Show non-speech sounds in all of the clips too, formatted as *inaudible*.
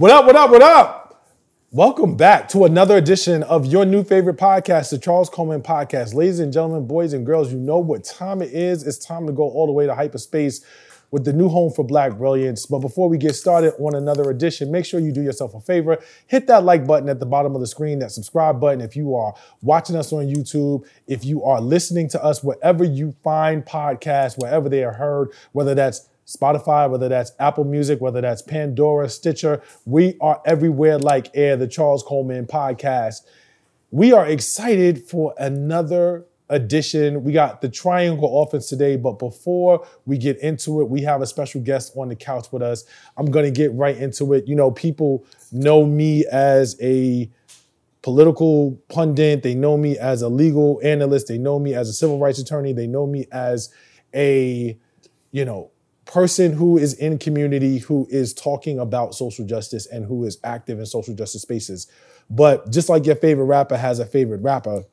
What up, what up, what up? Welcome back to another edition of your new favorite podcast, the Charles Coleman Podcast. Ladies and gentlemen, boys and girls, you know what time it is. It's time to go all the way to hyperspace with the new home for Black Brilliance. But before we get started on another edition, make sure you do yourself a favor. Hit that like button at the bottom of the screen, that subscribe button if you are watching us on YouTube, if you are listening to us wherever you find podcasts, wherever they are heard, whether that's Spotify, whether that's Apple Music, whether that's Pandora, Stitcher. We are everywhere like air, the Charles Coleman podcast. We are excited for another edition. We got the Triangle Offense today, but before we get into it, we have a special guest on the couch with us. I'm going to get right into it. You know, people know me as a political pundit, they know me as a legal analyst, they know me as a civil rights attorney, they know me as a, you know, person who is in community who is talking about social justice and who is active in social justice spaces. But just like your favorite rapper has a favorite rapper,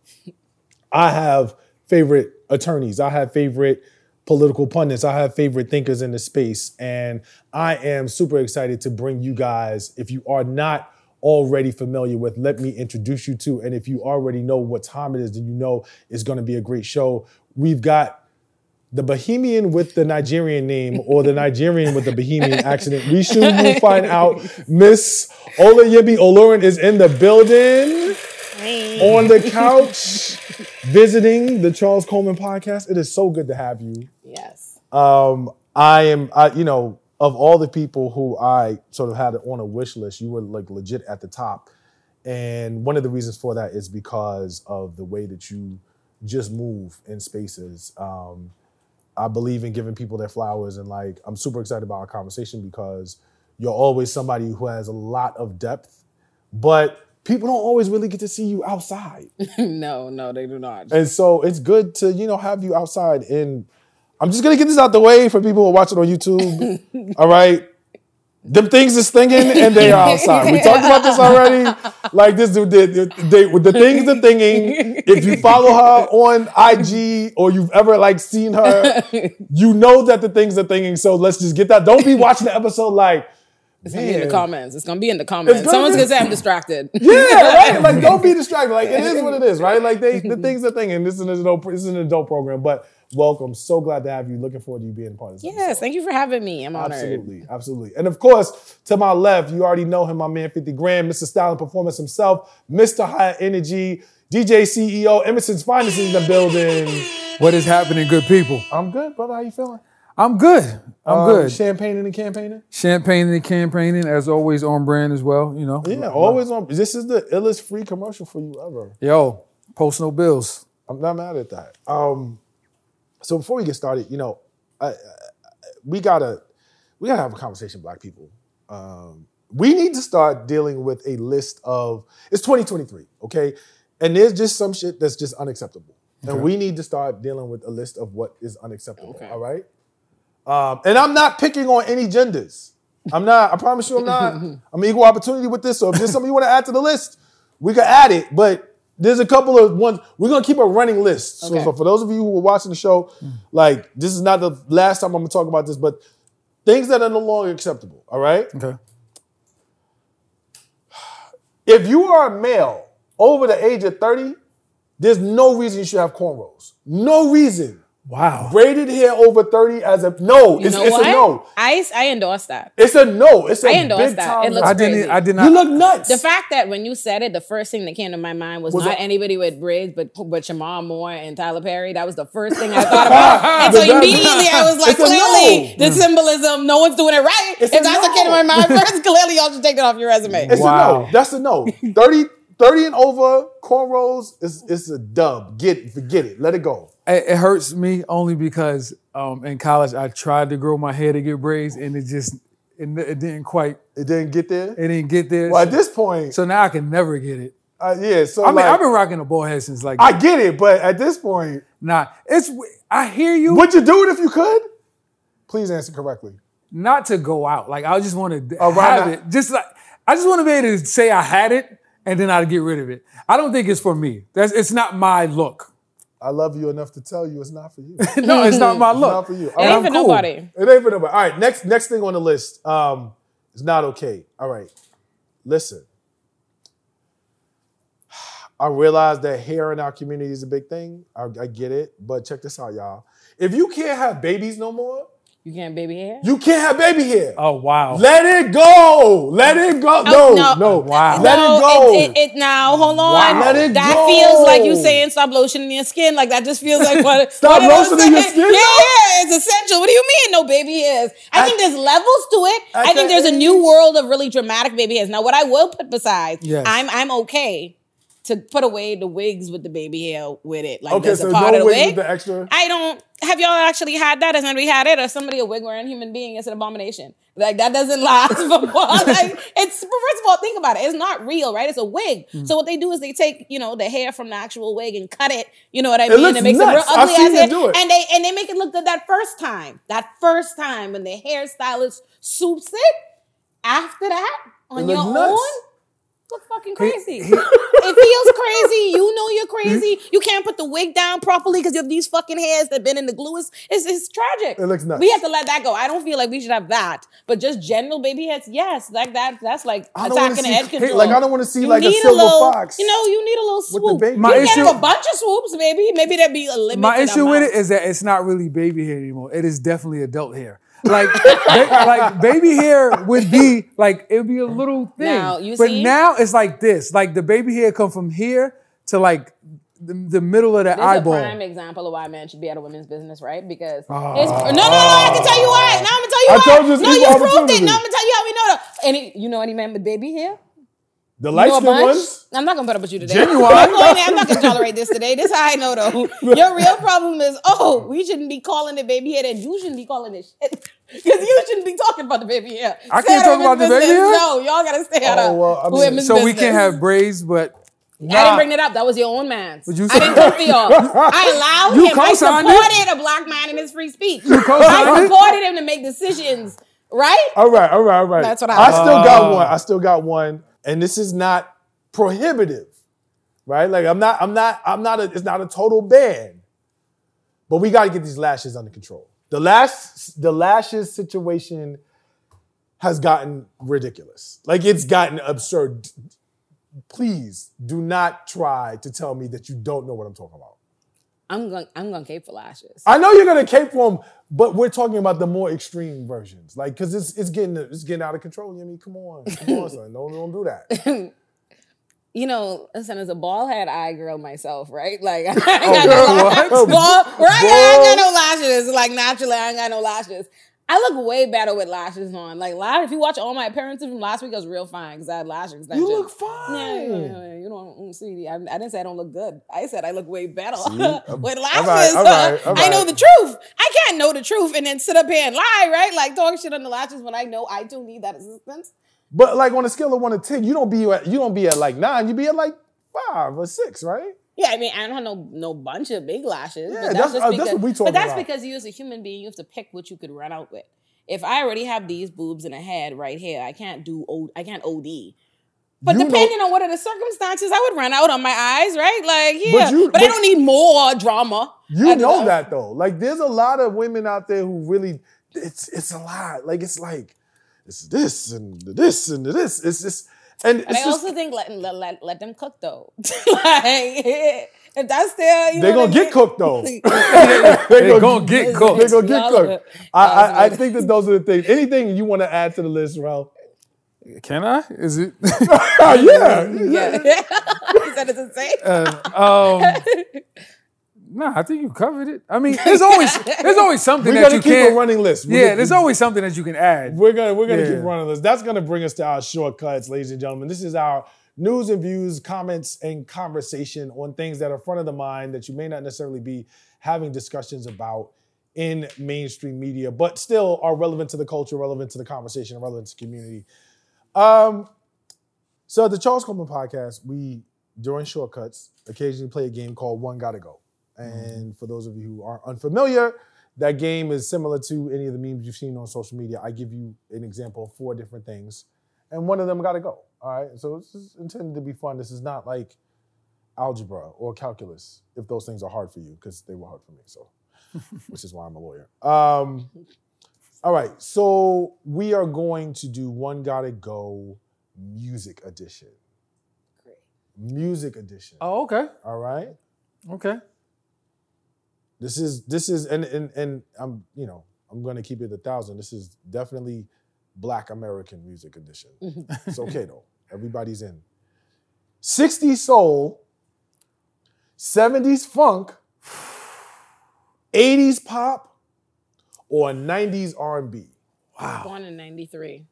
I have favorite attorneys. I have favorite political pundits. I have favorite thinkers in the space. And I am super excited to bring you guys, if you are not already familiar with, let me introduce you to. And if you already know what time it is, then you know it's going to be a great show. We've got the Bohemian with the Nigerian name or the Nigerian with the Bohemian accident. We soon will find out. Miss Ola Olayemi Olurin is in the building Hey. on the couch visiting the Charles Coleman podcast. It is so good to have you. Yes. Um, I am, I, you know, of all the people who I sort of had on a wish list, you were like legit at the top. And one of the reasons for that is because of the way that you just move in spaces. Um, I believe in giving people their flowers, and like I'm super excited about our conversation because you're always somebody who has a lot of depth, but people don't always really get to see you outside. *laughs* no, no, they do not. And so it's good to, you know, have you outside. And I'm just gonna get this out the way for people who are watching on YouTube. *laughs* all right. Them things is thinking and they are outside. We talked about this already. *laughs* Like this, the, the, the, the things are thinking. If you follow her on IG or you've ever like seen her, you know that the things are thinking. So let's just get that. Don't be watching the episode like, It's gonna be in the comments. It's gonna be in the comments. gonna Someone's be- gonna say I'm distracted. Yeah, right. Like, don't be *laughs* distracted. Like, it is what it is, right? Like, they the things are thinking. This is an adult. This is an adult program, but welcome. So glad to have you. Looking forward to you being a part of this. yes, episode. thank you for having me. I'm honored. Absolutely, absolutely. And of course, to my left, you already know him, my man 50 Grand, Mr. Style and Performance himself, Mr. High Energy, DJ CEO, Emerson's Finest in the building. What is happening, good people? I'm good, brother. How you feeling? I'm good. I'm Um, good. Champagning and campaigning? Champagne and campaigning, as always, on brand as well. You know. Yeah, always on. This is the illest free commercial for you ever. Yo, post no bills. I'm not mad at that. Um, so before we get started, you know, I, I, we gotta we gotta have a conversation, Black people. Um, we need to start dealing with a list of it's 2023, okay, and there's just some shit that's just unacceptable, and we need to start dealing with a list of what is unacceptable. Okay. All right, um, and I'm not picking on any genders. I'm not. I promise you, I'm not. *laughs* I'm equal opportunity with this. So if there's something you want to add to the list, we can add it. But there's a couple of ones. We're gonna keep a running list. So, Okay. so for those of you who are watching the show, like this is not the last time I'm gonna talk about this, but things that are no longer acceptable. All right. Okay. If you are a male over the age of 30, there's no reason you should have cornrows. No reason. Wow. Braided hair over 30 as a no. You it's know it's what? a no. I I endorse that. It's a no. It's a I endorse big that. time It no. looks I didn't. crazy. I did not. You look nuts. The fact that when you said it, the first thing that came to my mind was, Was not it- anybody with braids, but but Jamal Moore and Tyler Perry. That was the first thing I *laughs* thought about. and so immediately I was like, It's clearly no. the hmm. symbolism, no one's doing it right. It's if a that's what came to no. my mind first, clearly y'all should take it off your resume. It's a no. That's a no. 30, 30 and over cornrows is it's a dub. Get. Forget it. Let it go. It, it hurts me only because um, in college I tried to grow my hair to get braids, and it just it, it didn't quite. It didn't get there. It didn't get there. Well, at this point, so now I can never get it. uh, yeah. So I mean, like, I've been rocking a bald head since like. I get it, but at this point, nah, it's. I hear you. would you do it if you could? Please answer correctly. not to go out. Like I just want to Around have it. Just like I just want to be able to say I had it and then I'd get rid of it. I don't think it's for me. That's it's not my look. I love you enough to tell you it's not for you. *laughs* no, it's not my look. not for you. It ain't I'm for cool. nobody. It ain't for nobody. All right, next next thing on the list um, is not okay. All right, listen. I realize that hair in our community is a big thing. I, I get it, but check this out, y'all. If you can't have babies no more, You can't baby hair? you can't have baby hair. Oh wow. Let it go. Let it go. Oh, no, no. no. Oh, wow. Let it go. It, it, it- now hold on. Wow. Let it that go. feels like you saying stop lotioning your skin. Like that just feels like what? *laughs* Stop what lotioning your skin, Yeah, yeah, it's essential. What do you mean no baby hairs? I, At- think there's levels to it. at I think that there's a new world of really dramatic baby hairs. Now, what I will put besides, Yes. I'm I'm okay to put away the wigs with the baby hair with it. Like okay, there's so a part no of the wig the extra. I don't. Have y'all actually had that? Has anybody had it? Or somebody a wig wearing human being? It's an abomination. Like that doesn't last *laughs* for long. *laughs* Like it's first of all, think about it. It's not real, right? It's a wig. Mm. So what they do is they take you know the hair from the actual wig and cut it. You know what I mean? looks it makes nuts. it real I've seen ass hair. do it. And they and they make it look good that first time. That first time when the hairstylist swoops it. After that, on It your look nuts. Look fucking crazy. it feels crazy. You know you're crazy. You can't put the wig down properly because you have these fucking hairs that been in the glue. It's, it's, it's tragic. It looks nuts. We have to let that go. I don't feel like we should have that. But just general baby heads, yes, like that. That's like I don't wanna attacking see- edge control. like, I don't wanna see, You like, a silver little, fox You know, you need a little with the swoop. baby My you can't have a bunch of swoops, maybe. Maybe there'd be a limit. My issue with it is that it's not really baby hair anymore. It is definitely adult hair. Like, ba- like baby hair would be like it would be a little thing. Now, you but see? now it's like this. Like the baby hair come from here to like the, the middle of the This is a eyeball. prime example of why men should be out of women's business, right? Because Ah. it's no, no, no, no. I can tell you why. Now I'm gonna tell you I why. told you no, you proved it. Now I'm gonna tell you how we know that. Any, you know any man with baby hair? The You light know skinned ones. I'm not gonna put up with you today. Genuine. I'm, going there. I'm not gonna tolerate this today. This is how I know though. *laughs* Your real problem is, oh, we shouldn't be calling it baby hair, and you shouldn't be calling it shit. Because you shouldn't be talking about the baby hair. I Stay can't talk of about the baby hair? No, y'all gotta stay out Oh, of well, I mean- women's so we can't have braids, but I didn't bring it up. That was your own man. Would you I didn't come for y'all. I *laughs* allowed You him. I co-signed supported a black man in his free speech. co-signed I it? supported him to make decisions, right? All right, all right, all right. That's what I- I still got Uh. one. I still got one, and this is not prohibitive, right? Like I'm not, I'm not, I'm not. A, it's not a total ban, but we got to get these lashes under control. The last, the lashes situation has gotten ridiculous. Like it's gotten absurd. Please do not try to tell me that you don't know what I'm talking about. I'm going. I'm going to cape for lashes. I know you're gonna cape for them, but we're talking about the more extreme versions, like because it's it's getting it's getting out of control. You know I mean, come on, come on, son, don't don't do that. *laughs* you know, listen, as a bald head eye girl myself, right? Like, *laughs* I ain't Oh, got girl, no lashes. right? I ain't got no lashes. Like, naturally, I ain't got no lashes. I look way better with lashes on. Like, if you watch all my appearances from last week, I was real fine because I had lashes. extensions. You look fine. yeah, yeah, you don't mm, see. I, I didn't say I don't look good. I said I look way better *laughs* with All lashes. right, all right, all *laughs* I know the truth. I can't know the truth and then sit up here and lie, right? Like talk shit on the lashes when I know I too need that assistance. But like on a scale of one to ten, you don't be at you don't be at like nine, you be at like five or six, right? Yeah, I mean, I don't have no no bunch of big lashes. Yeah, but that's- that's, just uh, because, that's what we talking But that's about. because you as a human being, you have to pick what you could run out with. If I already have these boobs and a head right here, I can't do O I can't OD. But You know- depending on what are the circumstances, I would run out on my eyes, right? Like, yeah. But, you- I but- don't need more drama. You I know that though. Like there's a lot of women out there who really it's it's a lot. Like it's like it's this and this and this. It's just and it's And I just, also think let, let, let, let them cook though. *laughs* like, *laughs* if that's their, you they're gonna I get cooked though. *laughs* they're gonna get cooked. They're gonna get cooked. I, I, I think that those are the things. Anything you want to add to the list, Ralph? Can I? Is it? Oh yeah. Yeah. Is that the same? uh, um, no, I think you covered it. I mean, *laughs* there's always there's always something We're that you keep a running list. We're yeah, gonna- there's always something that you can add. We're gonna we're gonna Yeah. keep running this. That's gonna bring us to our shortcuts, ladies and gentlemen. This is our news and views, comments, and conversation on things that are front of the mind that you may not necessarily be having discussions about in mainstream media, but still are relevant to the culture, relevant to the conversation, relevant to the community. Um, so at the Charles Coleman podcast, we during shortcuts occasionally play a game called One Gotta Go. And for those of you who are unfamiliar, that game is similar to any of the memes you've seen on social media. I give you an example of four different things, and one of them got to go. All right, so this is intended to be fun. This is not like algebra or calculus, if those things are hard for you, because they were hard for me. So, *laughs* which is why I'm a lawyer. Um, all right, so we are going to do one gotta go music edition. Great. Music edition. Oh, okay. All right. Okay. This is this is and and and I'm you know I'm gonna keep it a thousand. This is definitely Black American music edition. *laughs* it's okay though. Everybody's in. 60s soul, 70s funk, 80s pop, or 90s R&B. Wow. Born in '93.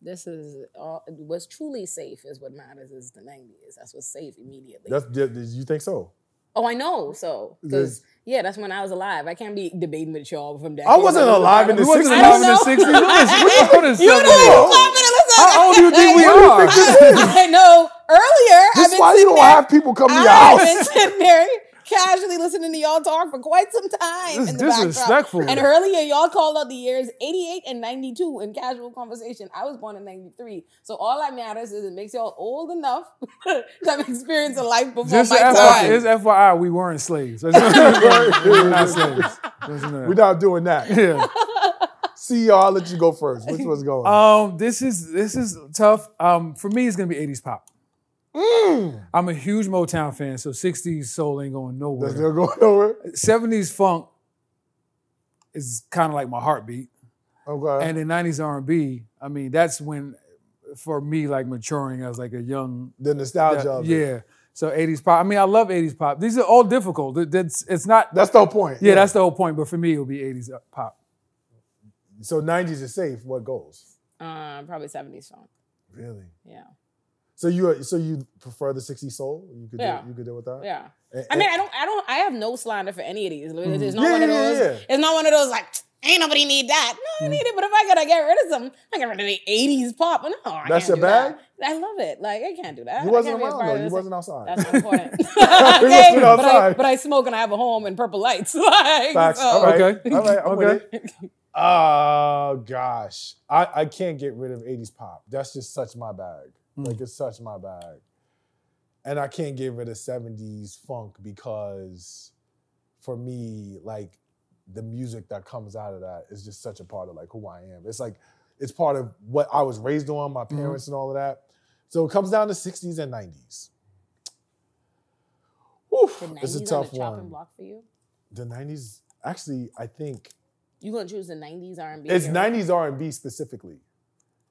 This is all. What's truly safe is what matters. Is the '90s. That's what's safe immediately. That's did you think so? Oh, I know. So because yeah, that's when I was alive. I can't be debating with y'all from that. I wasn't alive in the wasn't 60s. I alive don't in the *laughs* know. 60s. Listen, we born in You know 70s. you clapping and listen. How old do you think we are? *laughs* I know. Earlier, I've been why you don't have people come to your I've house. been sitting there casually listening to y'all talk for quite some time. This in is the backdrop. disrespectful. And earlier, y'all called out the years 88 and 92 in casual conversation. I was born in 93. So all that matters is it makes y'all old enough *laughs* to have experienced a life before Just my FYI, time. just FYI, we weren't slaves. we *laughs* were not slaves. Listen to that. We're not doing that. Yeah. *laughs* See y'all, I'll let you go first. Which one's going? Um, this is this is tough. Um, for me, it's gonna be 80s pop. Mm. I'm a huge Motown fan, so 60s soul ain't going nowhere. That's still going over. 70s funk is kind of like my heartbeat, Okay. and then 90s R&B. I mean, that's when, for me, like maturing as like a young the nostalgia of it. yeah. So 80s pop. I mean, I love 80s pop. These are all difficult. It- That's it's not. That's the whole point. yeah, that's the whole point. But for me, it'll be 80s pop. So 90s is safe. What goes? Uh, probably 70s song. Really? Yeah. So you so you prefer the 60s soul? You could Yeah. do, you could deal with that? Yeah. And- I mean, I don't, I don't, I have no slander for any of these. It's not Mm-hmm. Yeah, one of those. yeah, yeah. It's not one of those like, ain't nobody need that. No, I need it. But if I gotta get rid of some, I get rid of the '80s pop. No, I That's can't your do that. bag? I love it. Like I can't do that. You I wasn't can't be a around though. You wasn't outside. That's not important. *laughs* *laughs* You okay, wasn't but I, outside. but I smoke and I have a home and purple lights. *laughs* like, Facts. so- All right. Okay. All right. I'm Okay. with it. Oh gosh, I, I can't get rid of 80s pop. That's just such my bag. Mm. Like it's such my bag. And I can't give it a 70s funk because for me, like the music that comes out of that is just such a part of like who I am. It's like it's part of what I was raised on, my mm-hmm. parents and all of that. So it comes down to 60s and 90s. Whew, The it's a 90s on tough the chopping one. block for you. The 90s, actually, I think You gonna choose the '90s R&B? it's era? 90s R&B specifically.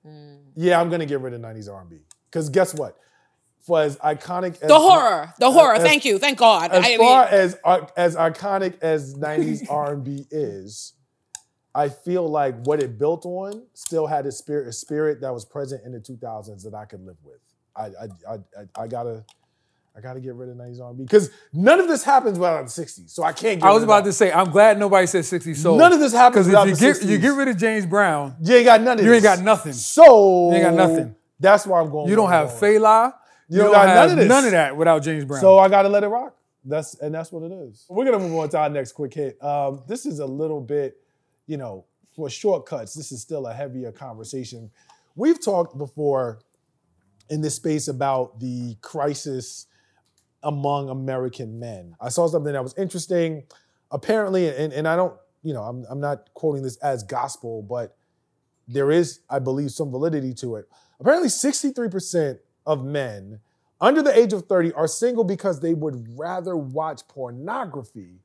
Mm. Yeah, I'm gonna get rid of 90s R&B. Because guess what? For as iconic as The horror, the horror. as- Thank you, thank God. as I far mean, as uh, as iconic as 90s *laughs* R&B is, I feel like what it built on still had a spirit, a spirit that was present in the 2000s that I could live with. I I I, I, I gotta. I gotta get rid of 90s R&B because none of this happens without the 60s. So I can't get I was about to say, I'm glad nobody said 60s soul. None of this happens without you the get 60s. you get rid of James Brown, You ain't got none of you ain't got nothing. So You ain't got nothing. That's why I'm going. You don't have. Fela. You don't got have none of this. None of that without James Brown. So I gotta let it rock. That's and that's what it is. We're gonna move on to our next quick hit. Um, this is a little bit, you know, for shortcuts. This is still a heavier conversation. We've talked before in this space about the crisis among American men. I saw something that was interesting. Apparently, and, and I don't, you know, I'm, I'm not quoting this as gospel, but there is, I believe, some validity to it. Apparently, 63% of men under the age of 30 are single because they would rather watch pornography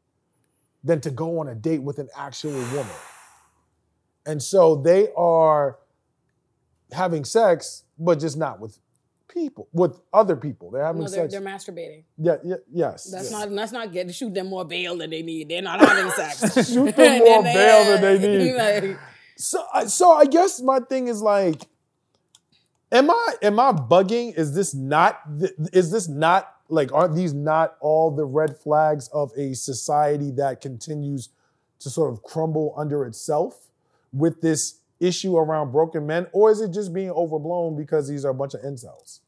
than to go on a date with an actual woman. And so they are having sex, but just not with people, with other people. They're having no, they're, sex. they're masturbating. yeah, yeah, yes. That's yes. not. Let's not get shoot them more bail than they need. They're not having sex. *laughs* Shoot them *laughs* more bail than they need. *laughs* Like, So, I- so I guess my thing is like, am I am I bugging? Is this not? Is this not like? Aren't these not all the red flags of a society that continues to sort of crumble under itself with this issue around broken men, or is it just being overblown because these are a bunch of incels?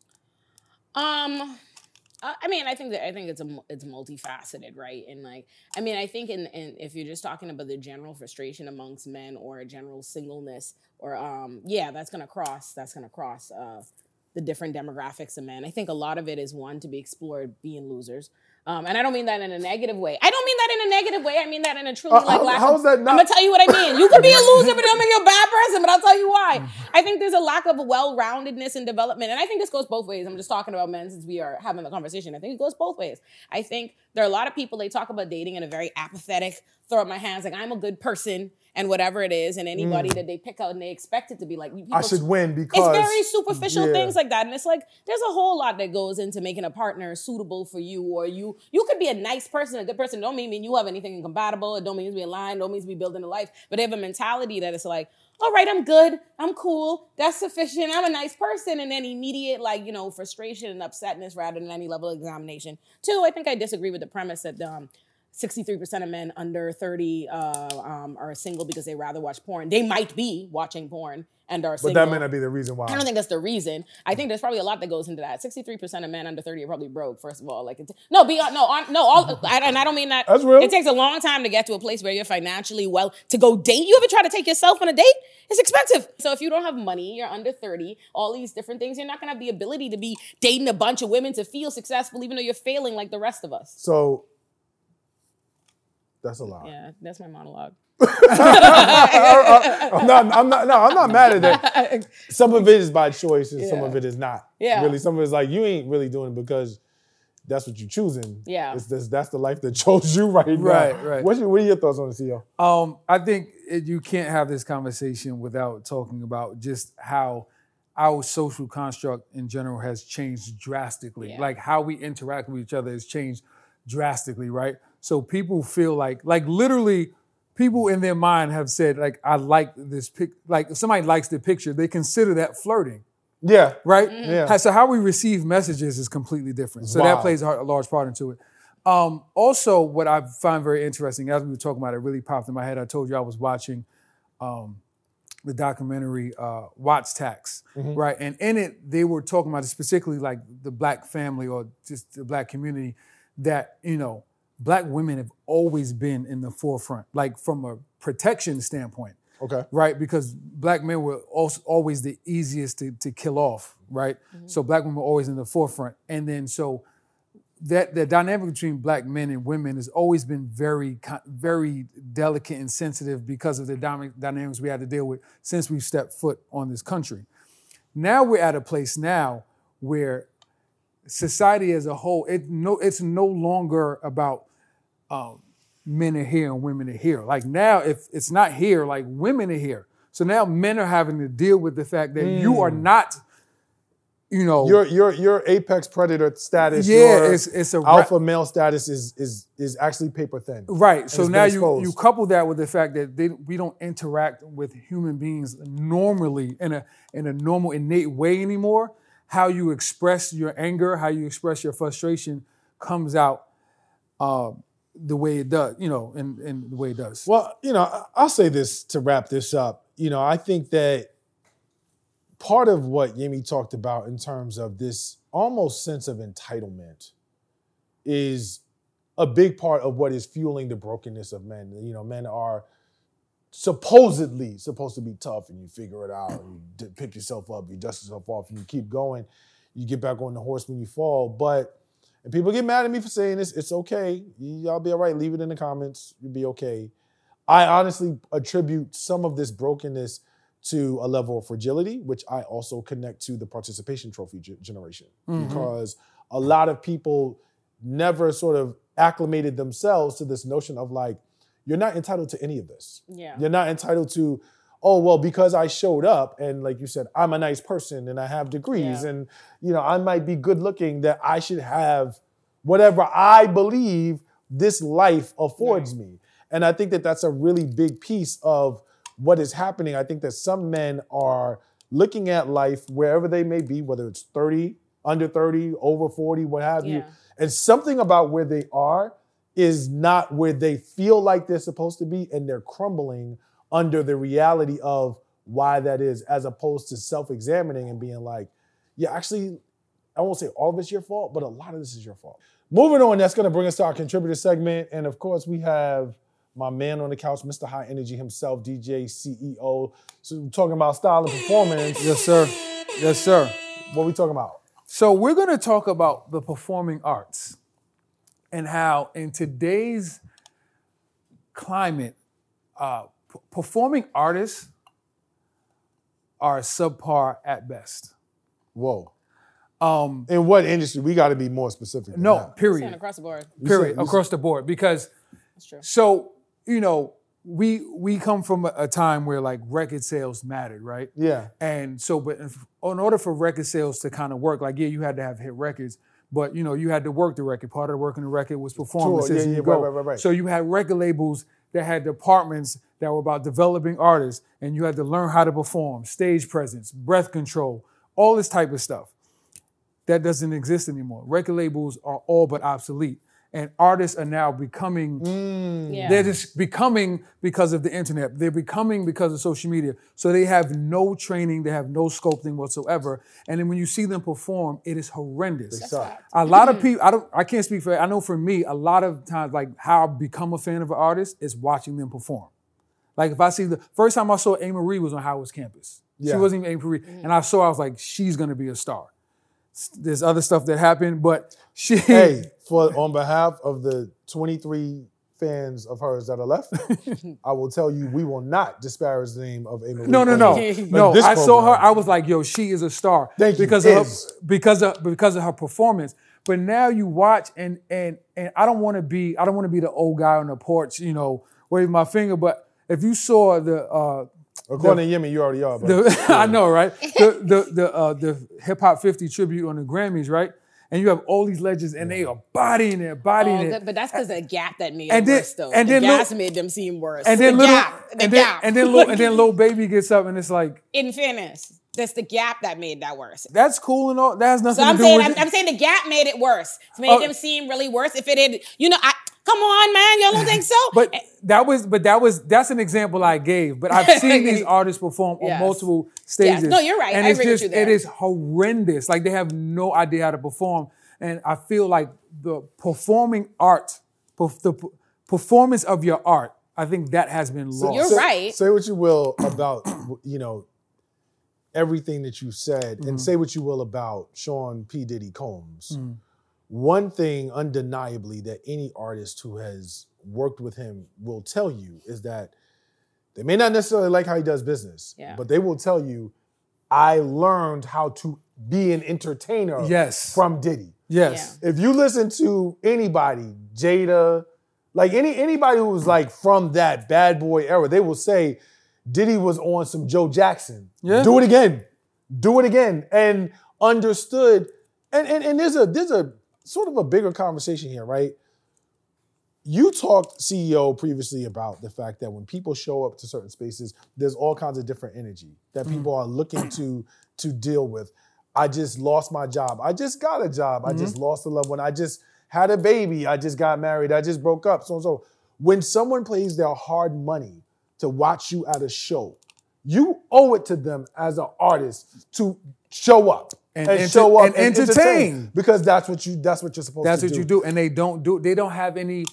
Um, I mean, I think that I think it's a it's multifaceted, right? And like, I mean, I think in, in if you're just talking about the general frustration amongst men or a general singleness, or um, yeah, that's gonna cross that's gonna cross uh, the different demographics of men. I think a lot of it is one to be explored being losers. Um, and I don't mean that in a negative way. I don't mean that in a negative way. I mean that in a truly Uh, like how- of- that not- I'm gonna tell you what I mean. You could be a loser, but don't make you a bad person. But I'll tell you why. I think there's a lack of well-roundedness and development, and I think this goes both ways. I'm just talking about men since we are having the conversation. I think it goes both ways. I think there are a lot of people they talk about dating in a very apathetic, throw up my hands, like I'm a good person and whatever it is, and anybody that they pick out and they expect it to be like Mm. I should win because it's very superficial Yeah. things like that and it's like there's a whole lot that goes into making a partner suitable for you or you you could be a nice person a good person don't mean you have anything incompatible it don't mean to be aligned don't mean to be building a life but they have a mentality that it's like all right i'm good i'm cool that's sufficient i'm a nice person and then immediate like you know frustration and upsetness rather than any level of examination two i think i disagree with the premise that um 63% of men under 30 uh, um, are single because they rather watch porn. They might be watching porn and are But single. that may not be the reason why. I don't think that's the reason. I think there's probably a lot that goes into that. Sixty-three percent of men under thirty are probably broke. First of all, like it's, no, be no, on, no, all, I, and I don't mean that. That's real. It takes a long time to get to a place where you're financially well to go date. You ever try to take yourself on a date? It's expensive. So if you don't have money, you're under thirty. All these different things, you're not gonna have the ability to be dating a bunch of women to feel successful, even though you're failing like the rest of us. So that's a lot. Yeah, that's my monologue. *laughs* *laughs* I'm not. I'm not. No, I'm not mad at that. Some of it is by choice, and some of it is not. Yeah. Really, some of it is like you ain't really doing it because that's what you're choosing. Yeah. It's this, that's the life that *laughs* chose you right now. Right, right. What's your, what are your thoughts on the CEO? Um, I think it, you can't have this conversation without talking about just how our social construct in general has changed drastically. Yeah. Like how we interact with each other has changed drastically, right? So people feel like, like literally, people in their mind have said, like, I like this pic. Like if somebody likes the picture, they consider that flirting Yeah. right? Yeah. So how we receive messages is completely different. So Wow. that plays a a large part into it. Um, also, what I find very interesting, as we were talking about, it really popped in my head. I told you I was watching um, the documentary uh, Watts Stax, right? And in it, they were talking about specifically like the black family or just the black community that, you know, black women have always been in the forefront, like from a protection standpoint Okay. right? Because black men were also always the easiest to, to kill off, right? Mm-hmm. So black women were always in the forefront. And then so that the dynamic between black men and women has always been very, very delicate and sensitive because of the dynamics we had to deal with since we stepped foot on this country. Now we're at a place now where society as a whole, it no, it's no longer about um, men are here and women are here. Like now, if it's not here, like women are here. So now men are having to deal with the fact that you are not, you know, Your your your apex predator status. Yeah, it's- it's a alpha male status is is is actually paper thin. right. So now you you couple that with the fact that they, we don't interact with human beings normally in a in a normal innate way anymore. How you express your anger, how you express your frustration, comes out uh, the way it does. You know, and and the way it does. Well, you know, I'll say this to wrap this up. You know, I think that part of what Yemi talked about in terms of this almost sense of entitlement is a big part of what is fueling the brokenness of men. You know, men are supposedly supposed to be tough and you figure it out, and you pick yourself up, you dust yourself off, and you keep going. You get back on the horse when you fall. But and people get mad at me for saying this, it's okay. Y'all be all right. Leave it in the comments. You'll be okay. I honestly attribute some of this brokenness to a level of fragility, which I also connect to the participation trophy ge- generation. Mm-hmm. Because a lot of people never sort of acclimated themselves to this notion of like, you're not entitled to any of this. Yeah. You're not entitled to, oh, well, because I showed up and like you said, I'm a nice person and I have degrees Yeah. and you know, I might be good looking that I should have whatever I believe this life affords me. And I think that that's a really big piece of what is happening. I think that some men are looking at life wherever they may be, whether it's 30, under 30, over 40, what have you. And something about where they are is not where they feel like they're supposed to be, and they're crumbling under the reality of why that is, as opposed to self examining and being like, yeah, actually, I won't say all of it's your fault, but a lot of this is your fault. Moving on, that's going to bring us to our contributor segment. And of course, we have my man on the couch, Mr. High Energy himself, DJ, CEO. So, we're talking about style and performance. Yes, sir. Yes, sir. What we talking about? So we're going to talk about the performing arts. and how in today's climate, uh, p- performing artists are subpar at best. Whoa. Um, In what industry? We got to be more specific. than no, that. Period. across the board. Period. said- you across the board. Because That's true. so, you know, we we come from a, a time where like record sales mattered, right? Yeah. And so, but if, in order for record sales to kind of work, like yeah, you had to have hit records, but you know, you had to work the record. Part of the working the record was performances. yeah, yeah, right, right, right, right. So you had record labels that had departments that were about developing artists, and you had to learn how to perform, stage presence, breath control, all this type of stuff. That doesn't exist anymore. Record labels are all but obsolete, and artists are now becoming. Mm. Yeah. They're just becoming because of the internet. They're becoming because of social media. So they have no training, they have no sculpting whatsoever. And then when you see them perform, it is horrendous. suck. A lot of people, I don't, I can't speak for. I know for me, a lot of times, like how I become a fan of an artist is watching them perform. Like if I see the first time I saw A. Marie was on Howard's campus. She wasn't even A. Marie, mm. and I saw, I was like, she's gonna be a star. There's other stuff that happened, but she. Hey, for on behalf of the 23 fans of hers that are left, *laughs* I will tell you we will not disparage the name of Amy. No, no, no, *laughs* no. this I saw her. I was like, "Yo, she is a star." Thank you. because of Is. her, because of because of her performance. But now you watch and and and I don't want to be I don't want to be the old guy on the porch, you know, waving my finger. But if you saw the uh, According to Yemi, you already are. But the *laughs* I know, right? The the the uh, the hip hop 50 tribute on the Grammys, right? And you have all these legends, and they are bodying it, bodying Oh, it. but that's because the gap that made And it then- worse, though. and the then gas made them seem worse. and then the little, gap, the and then gap. and then little, and then *laughs* little baby gets up, and it's like in fairness, that's the gap that made that worse. that's cool and all. That has nothing So I'm to do saying, with. I'm, I'm saying the gap made it worse. It made Oh. them seem really worse. If it had, you know, I come on, man, y'all don't think so? *laughs* But that was, but that was, that's an example I gave. But I've seen these *laughs* artists perform on multiple stages. No, you're right. And I it's agree with just, you there. it is horrendous. Like they have no idea how to perform. And I feel like the performing art, perf- the p- performance of your art, I think that has been lost. You're say, right. Say what you will about *coughs* you know everything that you said, Mm-hmm. and say what you will about Sean P. Diddy Combs. Mm. One thing undeniably that any artist who has worked with him will tell you is that they may not necessarily like how he does business, Yeah. but they will tell you, I learned how to be an entertainer Yes. from Diddy. Yes. If you listen to anybody, Jada, like any anybody who was like from that bad boy era, they will say Diddy was on some Joe Jackson. Yeah. Do it again. Do it again. And understood. And, and and there's a there's a sort of a bigger conversation here, right? You talked CEO previously about the fact that when people show up to certain spaces, there's all kinds of different energy that mm-hmm. people are looking to to deal with. I just lost my job. I just got a job. I just mm-hmm. lost a loved one. I just had a baby. I just got married. I just broke up. So and so. When someone plays their hard money to watch you at a show, you owe it to them as an artist to show up And and, show up and and, entertain. entertain because that's what you that's what you're supposed That's to do. That's what you do. And they don't do, they don't have any,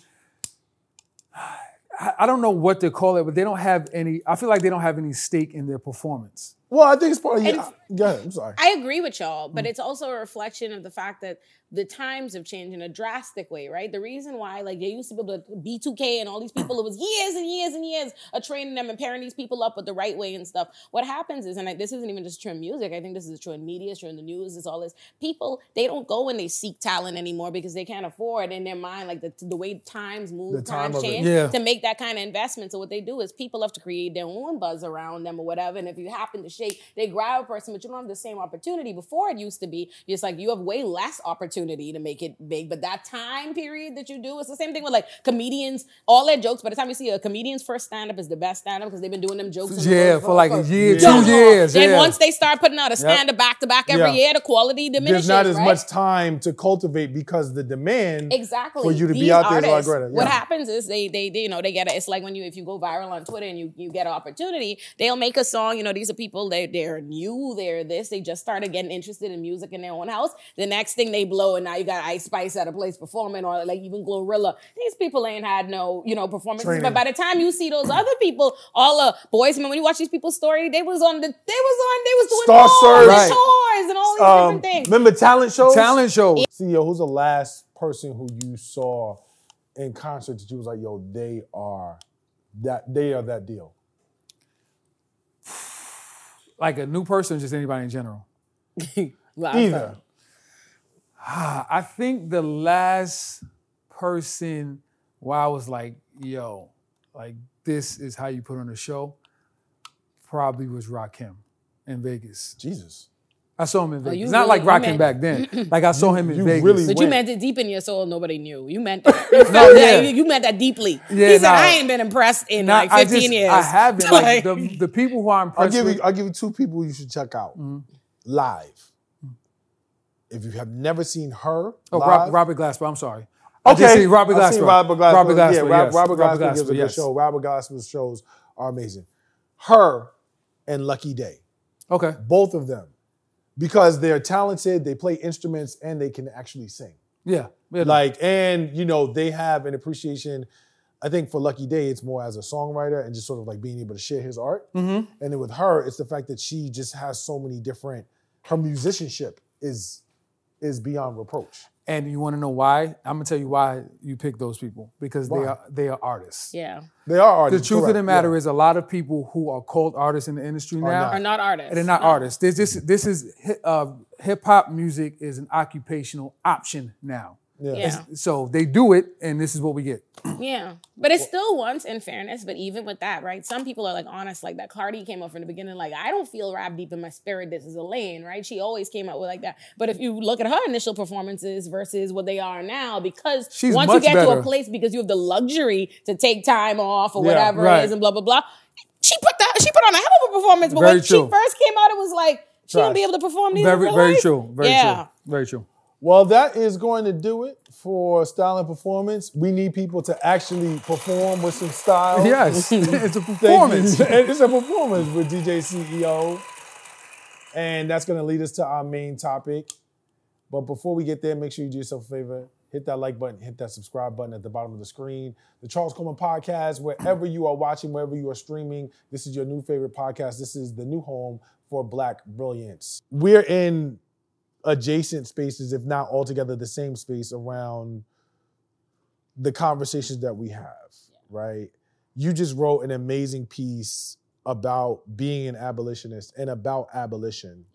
I I don't know what to call it, but they don't have any, I feel like they don't have any stake in their performance. Well, I think it's part of yeah. Go ahead. I'm sorry. I agree with y'all, but mm. it's also a reflection of the fact that the times have changed in a drastic way, right? The reason why, like, they used to be able to B2K and all these people, it was years and years and years of training them and pairing these people up with the right way and stuff. What happens is, and I, this isn't even just true in music, I think this is true in media, it's true in the news, it's all this. People, they don't go and they seek talent anymore because they can't afford in their mind, like, the, the way times move, The time times of change, Yeah. to make that kind of investment. So what they do is people have to create their own buzz around them or whatever. And if you happen to shake, they grab a person, but you don't have the same opportunity. Before it used to be, it's like you have way less opportunity to make it big. But that time period that you do, it's the same thing with like comedians, all their jokes. By the time you see a comedian's first stand-up is the best stand-up because they've been doing them jokes Yeah, road for like a year, two long. years. Then yeah. once they start putting out a stand-up back to back every Yeah. year, the quality diminishes. There's not as right? much time to cultivate because the demand exactly for you to be These out there is artists, greater. What happens is they, they they you know they get it. It's like when you if you go viral on Twitter and you you get an opportunity, they'll make a song. You know these are people general, they they're new, they're this, they just started getting interested in music in their own house. The next thing they blow, and now you got Ice Spice at a place performing, or like even Glorilla. These people ain't had no, you know, performances. Training. But by the time you see those other people, all the boys, man, when you watch these people's story, they was on the, they was on, they was doing Star tours, Search. and Right. tours and all these Um, different things. remember talent shows? Talent shows. See, yo, who's the last person who you saw in concert that you was like, yo, they are that they are that deal. Like a new person, or just anybody in general. *laughs* Either. Ah, I think the last person where I was like, yo, like this is how you put on a show, probably was Rakim in Vegas. Jesus. I saw him in Vegas. Oh, Not really- like you Rakim meant- back then. *clears throat* Like I saw him in you Vegas. really But you went. meant it deep in your soul. Nobody knew. You meant *laughs* it. You felt No, that. yeah. You, you meant that deeply. Yeah, he said, nah. "I ain't been impressed in Nah, like I 15 just- years." I haven't. *laughs* Like the, the people who I'm I'll impressed give with. you I'll give you two people you should check out Mm-hmm. live. If you have never seen her, oh, live, Rob, Robert Glasper. I'm sorry. I Okay, see Robert I've seen Glasper. Robert Glasper. Robert Glasper. Yeah, Rob- yes. Robert Glasper gives a good yes. show. Robert Glasper's shows are amazing. Her and Lucky Daye, Okay. both of them, because they're talented, they play instruments, and they can actually sing. Yeah. yeah. Like, and you know, they have an appreciation. I think for Lucky Daye, it's more as a songwriter and just sort of like being able to share his art. Mhm. And then with her, it's the fact that she just has so many different. Her musicianship is is beyond reproach. And you want to know why? I'm gonna tell you why you pick those people because Why? they are they are artists. yeah, They are artists. The artists. truth of the matter yeah. is, a lot of people who are called artists in the industry now not. are not artists. they're not No. artists. This this this is uh, hip hop music is an occupational option now. Yeah. Yeah. So they do it, and this is what we get. *clears throat* Yeah, but it's still once in fairness. But even with that, right? Some people are like honest, like that. Cardi came up from the beginning, like I don't feel rap deep in my spirit. This is Elaine, right? She always came out with like that. But if you look at her initial performances versus what they are now, because She's once you get to a place because you have the luxury to take time off or Yeah, whatever right. it is, and blah blah blah. She put that. She put on a hell of a performance. But Very when true. she first came out, it was like she Trash. didn't be able to perform these. in Very real very life. true. Very yeah. true. Very true. Well, that is going to do it for style and performance. We need people to actually perform with some style. Yes, *laughs* it's a performance. *laughs* it's a performance with DJ CEO. And that's going to lead us to our main topic. But before we get there, make sure you do yourself a favor. Hit that like button, hit that subscribe button at the bottom of the screen. The Charles Coleman Podcast, wherever you are watching, wherever you are streaming, this is your new favorite podcast. This is the new home for Black Brilliance. We're in adjacent spaces, if not altogether the same space, around the conversations that we have, right? You just wrote an amazing piece about being an abolitionist and about abolition.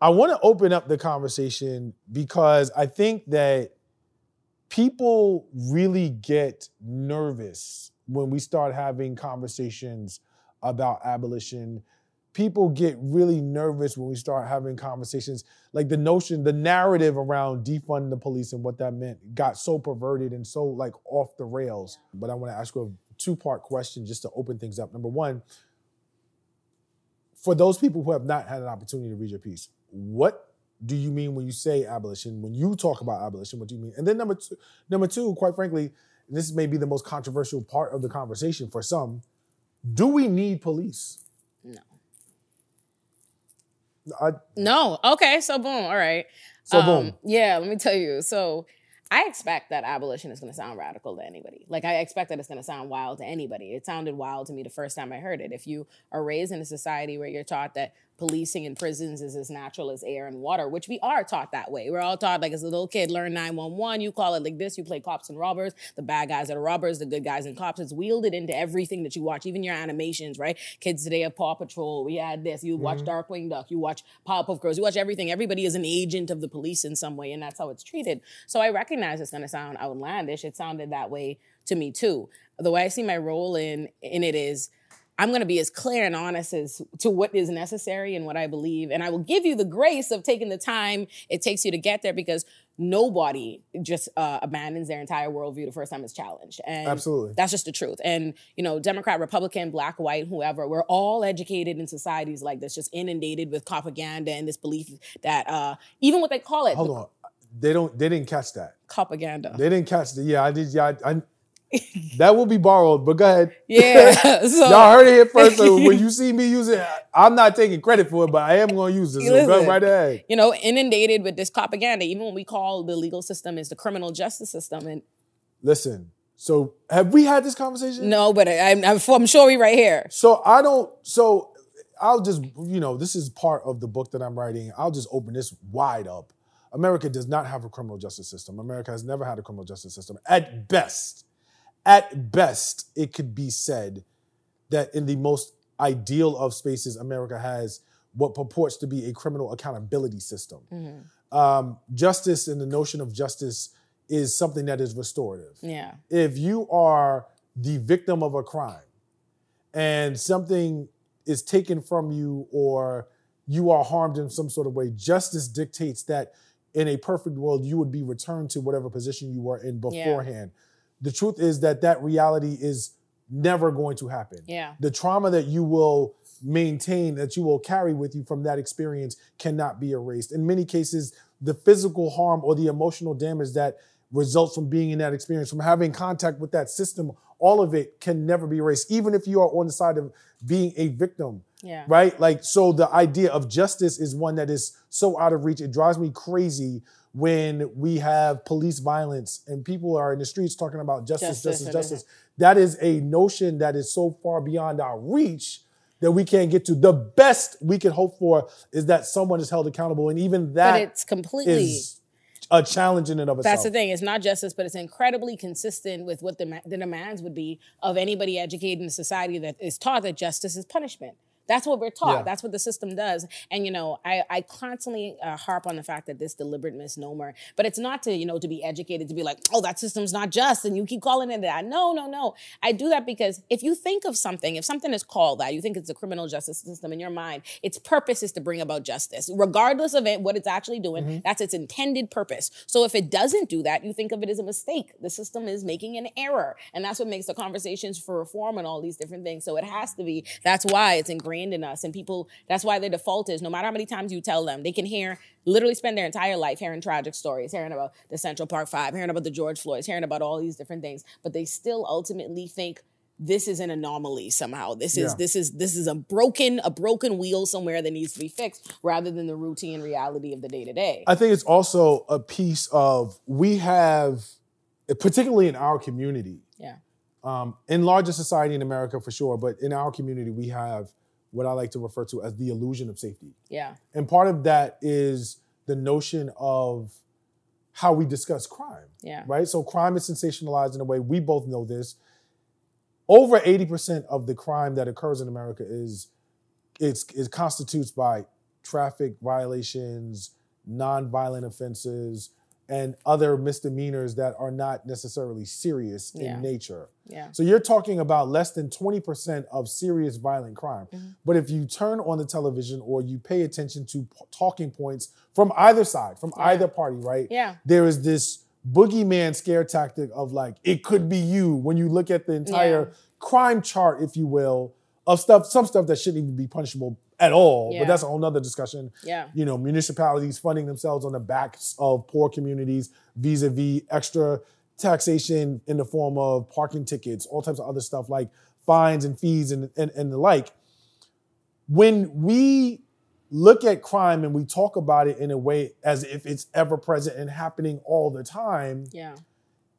I want to open up the conversation because I think that people really get nervous when we start having conversations about abolition. People get really nervous when we start having conversations. Like the notion, the narrative around defunding the police and what that meant got so perverted and so like off the rails. But I want to ask you a two-part question just to open things up. Number one, for those people who have not had an opportunity to read your piece, what do you mean when you say abolition? When you talk about abolition, what do you mean? And then number two, number two, quite frankly, this may be the most controversial part of the conversation for some. Do we need police? No. I, No. Okay. So boom. All right. so Um, boom. Yeah, let me tell you. So I expect that abolition is going to sound radical to anybody. Like I expect that it's going to sound wild to anybody. It sounded wild to me the first time I heard it. If you are raised in a society where you're taught that policing in prisons is as natural as air and water, which we are taught that way. We're all taught like as a little kid, learn 911, you call it like this, you play cops and robbers, the bad guys are robbers, the good guys and cops. It's wielded into everything that you watch, even your animations, right? Kids today have Paw Patrol, we had this, you watch mm-hmm. Darkwing Duck, you watch Powerpuff Girls, you watch everything. Everybody is an agent of the police in some way, and that's how it's treated. So I recognize it's gonna sound outlandish. It sounded that way to me too. The way I see my role in in it is I'm going to be as clear and honest as to what is necessary and what I believe. And I will give you the grace of taking the time it takes you to get there because nobody just uh, abandons their entire worldview the first time it's challenged. And Absolutely. that's just the truth. And, you know, Democrat, Republican, black, white, whoever, we're all educated in societies like this, just inundated with propaganda and this belief that uh, even what they call it, Hold on. They don't. They didn't catch that. propaganda. They didn't catch the. Yeah, I did. Yeah, I, I, *laughs* that will be borrowed, but go ahead. Yeah. *laughs* So Y'all heard it here first. So *laughs* when you see me use it, I'm not taking credit for it, but I am going to use it. So go right ahead. you know, inundated with this propaganda. Even when we call the legal system is the criminal justice system, and Listen. So have we had this conversation? no, but I, I'm, I'm, I'm sure we right here. So I don't. So I'll just you know this is part of the book that I'm writing. I'll just open this wide up. America does not have a criminal justice system. America has never had a criminal justice system. At best, at best, it could be said that in the most ideal of spaces, America has what purports to be a criminal accountability system. Um, justice and the notion of justice is something that is restorative Yeah. if you are the victim of a crime and something is taken from you or you are harmed in some sort of way, justice dictates that in a perfect world you would be returned to whatever position you were in Yeah. The truth is that that reality is never going to happen. Yeah. The trauma that you will maintain, that you will carry with you from that experience cannot be erased. In many cases, the physical harm or the emotional damage that results from being in that experience, from having contact with that system, all of it can never be erased, even if you are on the side of being a victim Yeah. right? Like, so the idea of justice is one that is so out of reach. It drives me crazy when we have police violence and people are in the streets talking about justice, Justice, justice, justice. That is a notion that is so far beyond our reach that we can't get to. The best we can hope for is that someone is held accountable, and even But that it's completely. is a challenge in and of itself. That's the thing. It's not justice, but it's incredibly consistent with what the, the demands would be of anybody educated in society that is taught that justice is punishment. That's what we're taught. Yeah. That's what the system does. And you know, I, I constantly uh, harp on the fact that this deliberate misnomer, but it's not to you know to be educated to be like, oh, that system's not just, and you keep calling it that. No, no, no. I do that because if you think of something, if something is called that, you think it's a criminal justice system in your mind, its purpose is to bring about justice, regardless of it, what it's actually doing. That's its intended purpose. So if it doesn't do that, you think of it as a mistake. The system is making an error, and that's what makes the conversations for reform and all these different things. So it has to be. That's why it's ingrained in us, and people. That's why their default is no matter how many times you tell them, they can hear literally spend their entire life hearing tragic stories, hearing about the Central Park Five, hearing about the George Floyds, hearing about all these different things, but they still ultimately think this is an anomaly somehow. This is Yeah. this is this is a broken a broken wheel somewhere that needs to be fixed rather than the routine reality of the day to day. I think it's also a piece of we have, particularly in our community, Yeah. um, in larger society in America for sure, but in our community, we have what I like to refer to as the illusion of safety. Yeah. And part of that is the notion of how we discuss crime, Yeah. right? So crime is sensationalized in a way, we both know this. Over 80% of the crime that occurs in America is it's it constitutes by traffic violations, nonviolent offenses, and other misdemeanors that are not necessarily serious Yeah. in nature. Yeah. So you're talking about less than 20% of serious violent crime. Mm-hmm. But if you turn on the television or you pay attention to p- talking points from either side, from either party, right? Yeah. There is this boogeyman scare tactic of like, it could be you when you look at the entire Yeah. crime chart, if you will, of stuff, some stuff that shouldn't even be punishable at all. Yeah. But that's a whole nother discussion Yeah. you know, municipalities funding themselves on the backs of poor communities vis-a-vis extra taxation in the form of parking tickets, all types of other stuff like fines and fees and, and, and the like. When we look at crime and we talk about it in a way as if it's ever present and happening all the time, Yeah.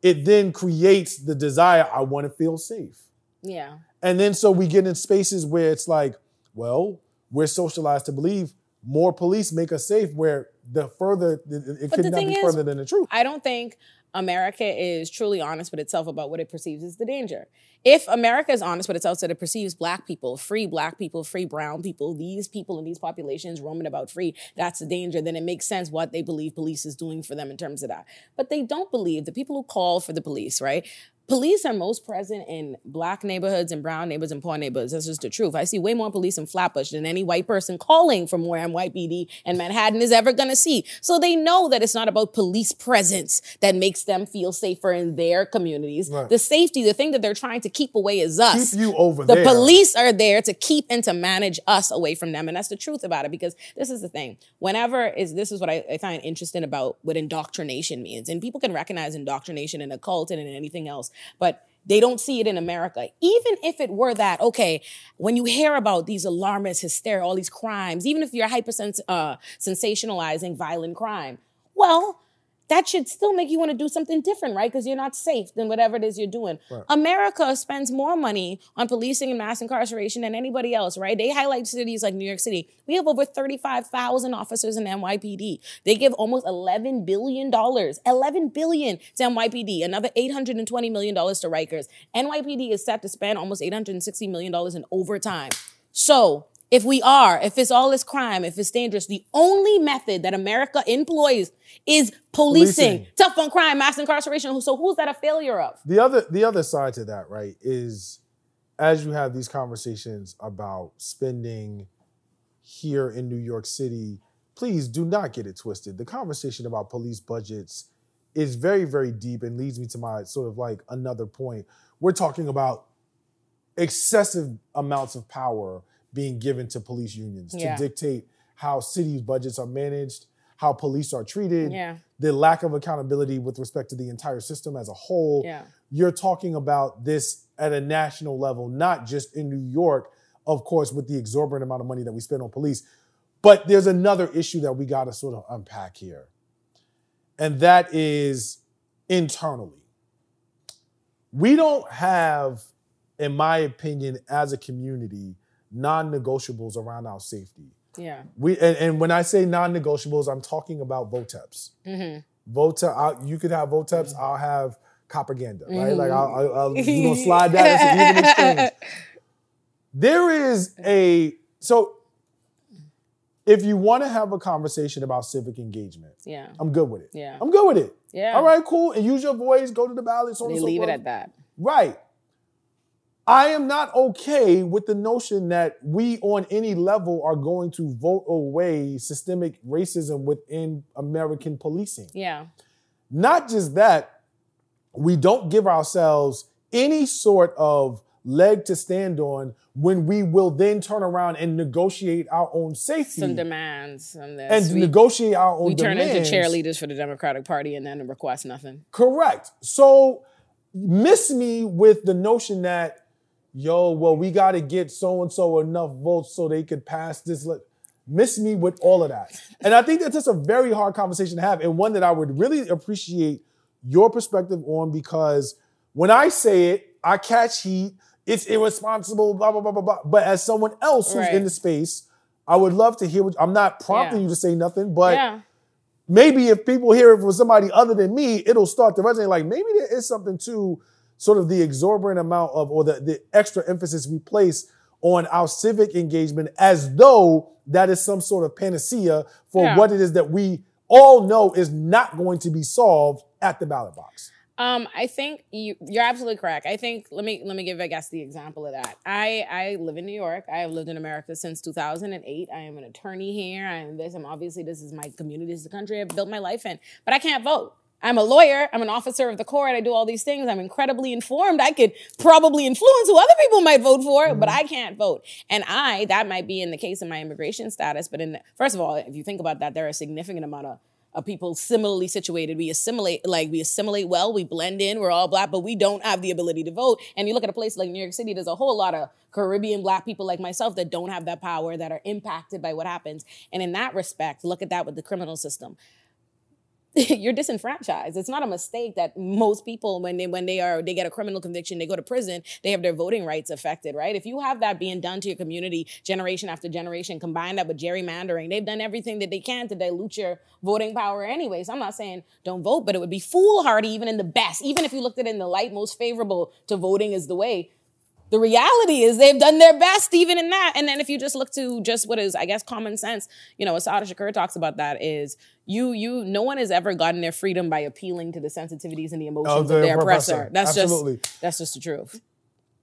it then creates the desire, I want to feel safe. Yeah. And then so we get in spaces where it's like, well, we're socialized to believe more police make us safe, where the further it could not be is, further than the truth. I don't think America is truly honest with itself about what it perceives as the danger. If America is honest with itself that it perceives black people, free black people, free brown people, these people in these populations roaming about free, that's the danger, then it makes sense what they believe police is doing for them in terms of that. But they don't believe the people who call for the police, right? Police are most present in black neighborhoods and brown neighborhoods and poor neighborhoods. That's just the truth. I see way more police in Flatbush than any white person calling from where NYPD and Manhattan is ever going to see. So they know that it's not about police presence that makes them feel safer in their communities. Right. The safety, the thing that they're trying to keep away is us. Keep you over the there. police are there to keep and to manage us away from them. And that's the truth about it because this is the thing. Whenever is this is what I, I find interesting about what indoctrination means. And people can recognize indoctrination in a cult and in anything else. But They don't see it in America. Even if it were that, okay, when you hear about these alarmist hysteria, all these crimes, even if you're hyper uh, violent crime, well, that should still make you want to do something different, right? Because you're not safe than whatever it is you're doing. Right. America spends more money on policing and mass incarceration than anybody else, right? They highlight cities like New York City. We have over 35,000 officers in NYPD. They give almost $11 billion, 11 billion to NYPD, another $820 million to Rikers. NYPD is set to spend almost $860 million in overtime. So if we are, if it's all this crime, if it's dangerous, the only method that America employs is policing, Policing. tough on crime, mass incarceration. So who's that a failure of? The other the other side to that, right, is as you have these conversations about spending here in New York City, please do not get it twisted. The conversation about police budgets is very, very deep and leads me to my sort of like another point. We're talking about excessive amounts of power being given to police unions Yeah. to dictate how cities' budgets are managed, how police are treated, Yeah. the lack of accountability with respect to the entire system as a whole. Yeah. You're talking about this at a national level, not just in New York, of course, with the exorbitant amount of money that we spend on police. But there's another issue that we got to sort of unpack here, and that is internally. We don't have, in my opinion, as a community, non negotiables around our safety. Yeah. We and, and when I say non-negotiables, I'm talking about VOTEPs. Mm-hmm. VOTEP, I'll, you could have VOTEPs, I'll have propaganda, right? Mhm. Like I'll, I'll, I'll you know *laughs* slide that. Even exchange. There is a so if you want to have a conversation about civic engagement, Yeah. I'm good with it. Yeah. I'm good with it. Yeah. All right, cool. And use your voice, go to the ballot, so on They and so leave it at that. Right. I am not okay with the notion that we on any level are going to vote away systemic racism within American policing. Yeah. Not just that, we don't give ourselves any sort of leg to stand on when we will then turn around and negotiate our own safety Some demands. And, and we, negotiate our own we turn demands. into cheerleaders for the Democratic Party and then request nothing. Correct. So miss me with the notion that, yo, well, we got to get so and so enough votes so they could pass this. le-" Miss me with all of that. And I think that's just a very hard conversation to have and one that I would really appreciate your perspective on because when I say it, I catch heat. It's irresponsible, blah, blah, blah, blah, blah. But as someone else who's Right. in the space, I would love to hear what I'm not prompting Yeah. you to say nothing, but yeah. maybe if people hear it from somebody other than me, it'll start to resonate. Like maybe there is something to sort of the exorbitant amount of or the, the extra emphasis we place on our civic engagement as though that is some sort of panacea for Yeah. what it is that we all know is not going to be solved at the ballot box. Um, I think you, you're absolutely correct. I think let me let me give I guess the example of that. I I live in New York. I have lived in America since 2008. I am an attorney here. I am this. I'm obviously this is my community. This is the country I've built my life in. But I can't vote. I'm a lawyer. I'm an officer of the court. I do all these things. I'm incredibly informed. I could probably influence who other people might vote for, mm-hmm. but I can't vote. And I, that might be in the case of my immigration status. But in the, first of all, if you think about that, there are a significant amount of of people similarly situated. We assimilate, like we assimilate well, we blend in, we're all black, but we don't have the ability to vote. And you look at a place like New York City, there's a whole lot of Caribbean black people like myself that don't have that power, that are impacted by what happens. And in that respect, look at that with the criminal system. *laughs* You're disenfranchised. It's not a mistake that most people, when they when they are they get a criminal conviction, they go to prison, they have their voting rights affected, right? If you have that being done to your community generation after generation, combine that with gerrymandering, they've done everything that they can to dilute your voting power anyway. So I'm not saying don't vote, but it would be foolhardy even in the best, even if you looked at it in the light most favorable to voting is the way. The reality is they've done their best even in that. And then if you just look to just what is, I guess, common sense, you know, Assata Shakur talks about that is you, you, no one has ever gotten their freedom by appealing to the sensitivities and the emotions the of their oppressor. oppressor. That's Absolutely. just, that's just the truth.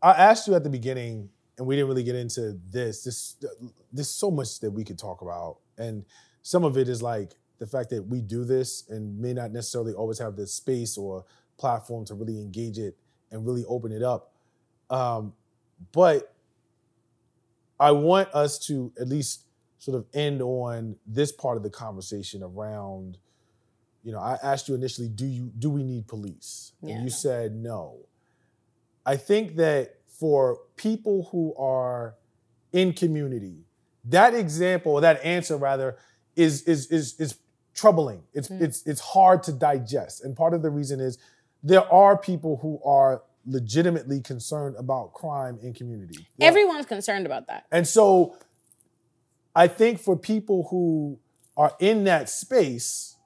I asked you at the beginning, and we didn't really get into this. This there's so much that we could talk about, and some of it is like the fact that we do this and may not necessarily always have the space or platform to really engage it and really open it up. Um, but I want us to at least sort of end on this part of the conversation around. You know, I asked you initially, do you do we need police? Yeah. And you said no I think that for people who are in community, that example, or that answer rather, is is is is troubling. It's it's it's hard to digest. And part of the reason is there are people who are legitimately concerned about crime in community. Are- Everyone's concerned about that. and so I think for people who are in that space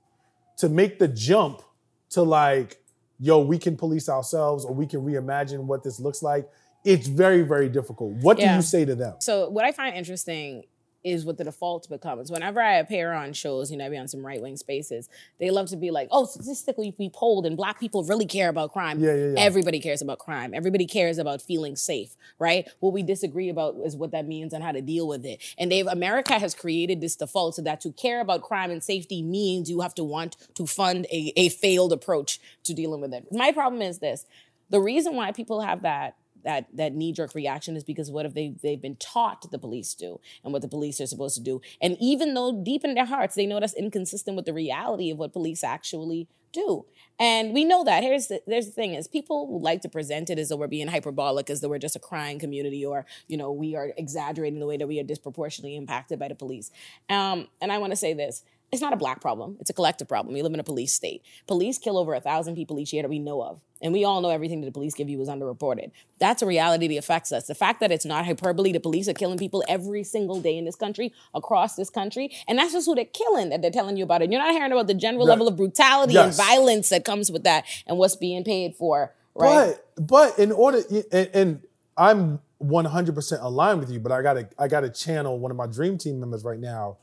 to make the jump to like, yo, we can police ourselves or we can reimagine what this looks like, it's very, very difficult. What do you say to them? So what I find interesting is what the default becomes. Whenever I appear on shows, you know, I be on some right wing spaces, they love to be like, oh, statistically we polled and black people really care about crime. Yeah, yeah, yeah. Everybody cares about crime. Everybody cares about feeling safe, right? What we disagree about is what that means and how to deal with it. And they've America has created this default so that to care about crime and safety means you have to want to fund a, a failed approach to dealing with it. My problem is this. The reason why people have that that that knee jerk reaction is because what if they they've been taught the police do and what the police are supposed to do, and even though deep in their hearts they know that's inconsistent with the reality of what police actually do, and we know that. Here's the there's the thing is people like to present it as though we're being hyperbolic, as though we're just a crying community, or you know we are exaggerating the way that we are disproportionately impacted by the police. Um, and I want to say this. It's not a black problem. It's a collective problem. We live in a police state. Police kill over a thousand people each year that we know of. And we all know everything that the police give you is underreported. That's a reality that affects us. The fact that it's not hyperbole, the police are killing people every single day in this country, across this country. And that's just who they're killing that they're telling you about it. You're not hearing about the general Right. level of brutality Yes. and violence that comes with that and what's being paid for. Right. But but in order and, and I'm 100% aligned with you, but I gotta I gotta channel one of my dream team members right now.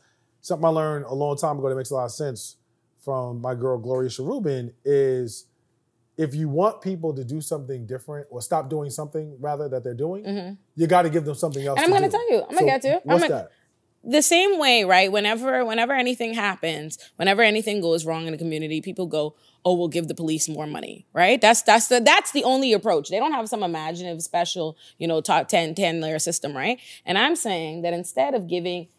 Something I learned a long time ago that makes a lot of sense from my girl Gloria Sharubin is if you want people to do something different or stop doing something rather that they're doing, you got to give them something else. Mm-hmm. And I'm to gonna tell you, I'm gonna get to. I'm What's gonna- that? the same way, right? Whenever whenever anything happens, whenever anything goes wrong in the community, people go, "Oh, we'll give the police more money." Right? That's that's the that's the only approach. They don't have some imaginative special, you know, top 10 10 layer system, right? And I'm saying that instead of giving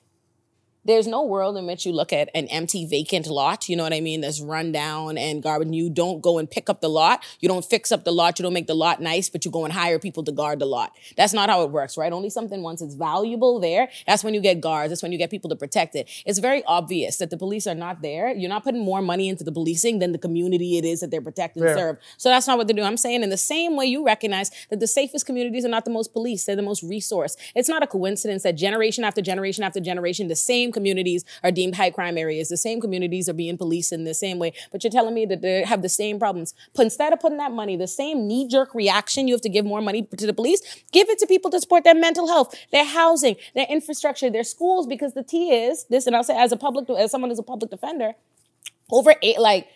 there's no world in which you look at an empty vacant lot, you know what I mean, that's run down and garbage. You don't go and pick up the lot. You don't fix up the lot. You don't make the lot nice, but you go and hire people to guard the lot. That's not how it works, right? Only something once it's valuable there, that's when you get guards. That's when you get people to protect it. It's very obvious that the police are not there. You're not putting more money into the policing than the community it is that they're protecting and serve. So that's not what they're doing. I'm saying in the same way you recognize that the safest communities are not the most police, they're the most resource. It's not a coincidence that generation after generation after generation, the same communities are deemed high crime areas. The same communities are being policed in the same way. But you're telling me that they have the same problems. But instead of putting that money, the same knee-jerk reaction, you have to give more money to the police, give it to people to support their mental health, their housing, their infrastructure, their schools, because the T is this, and I'll say as a public, as someone who's a public defender, over eight, like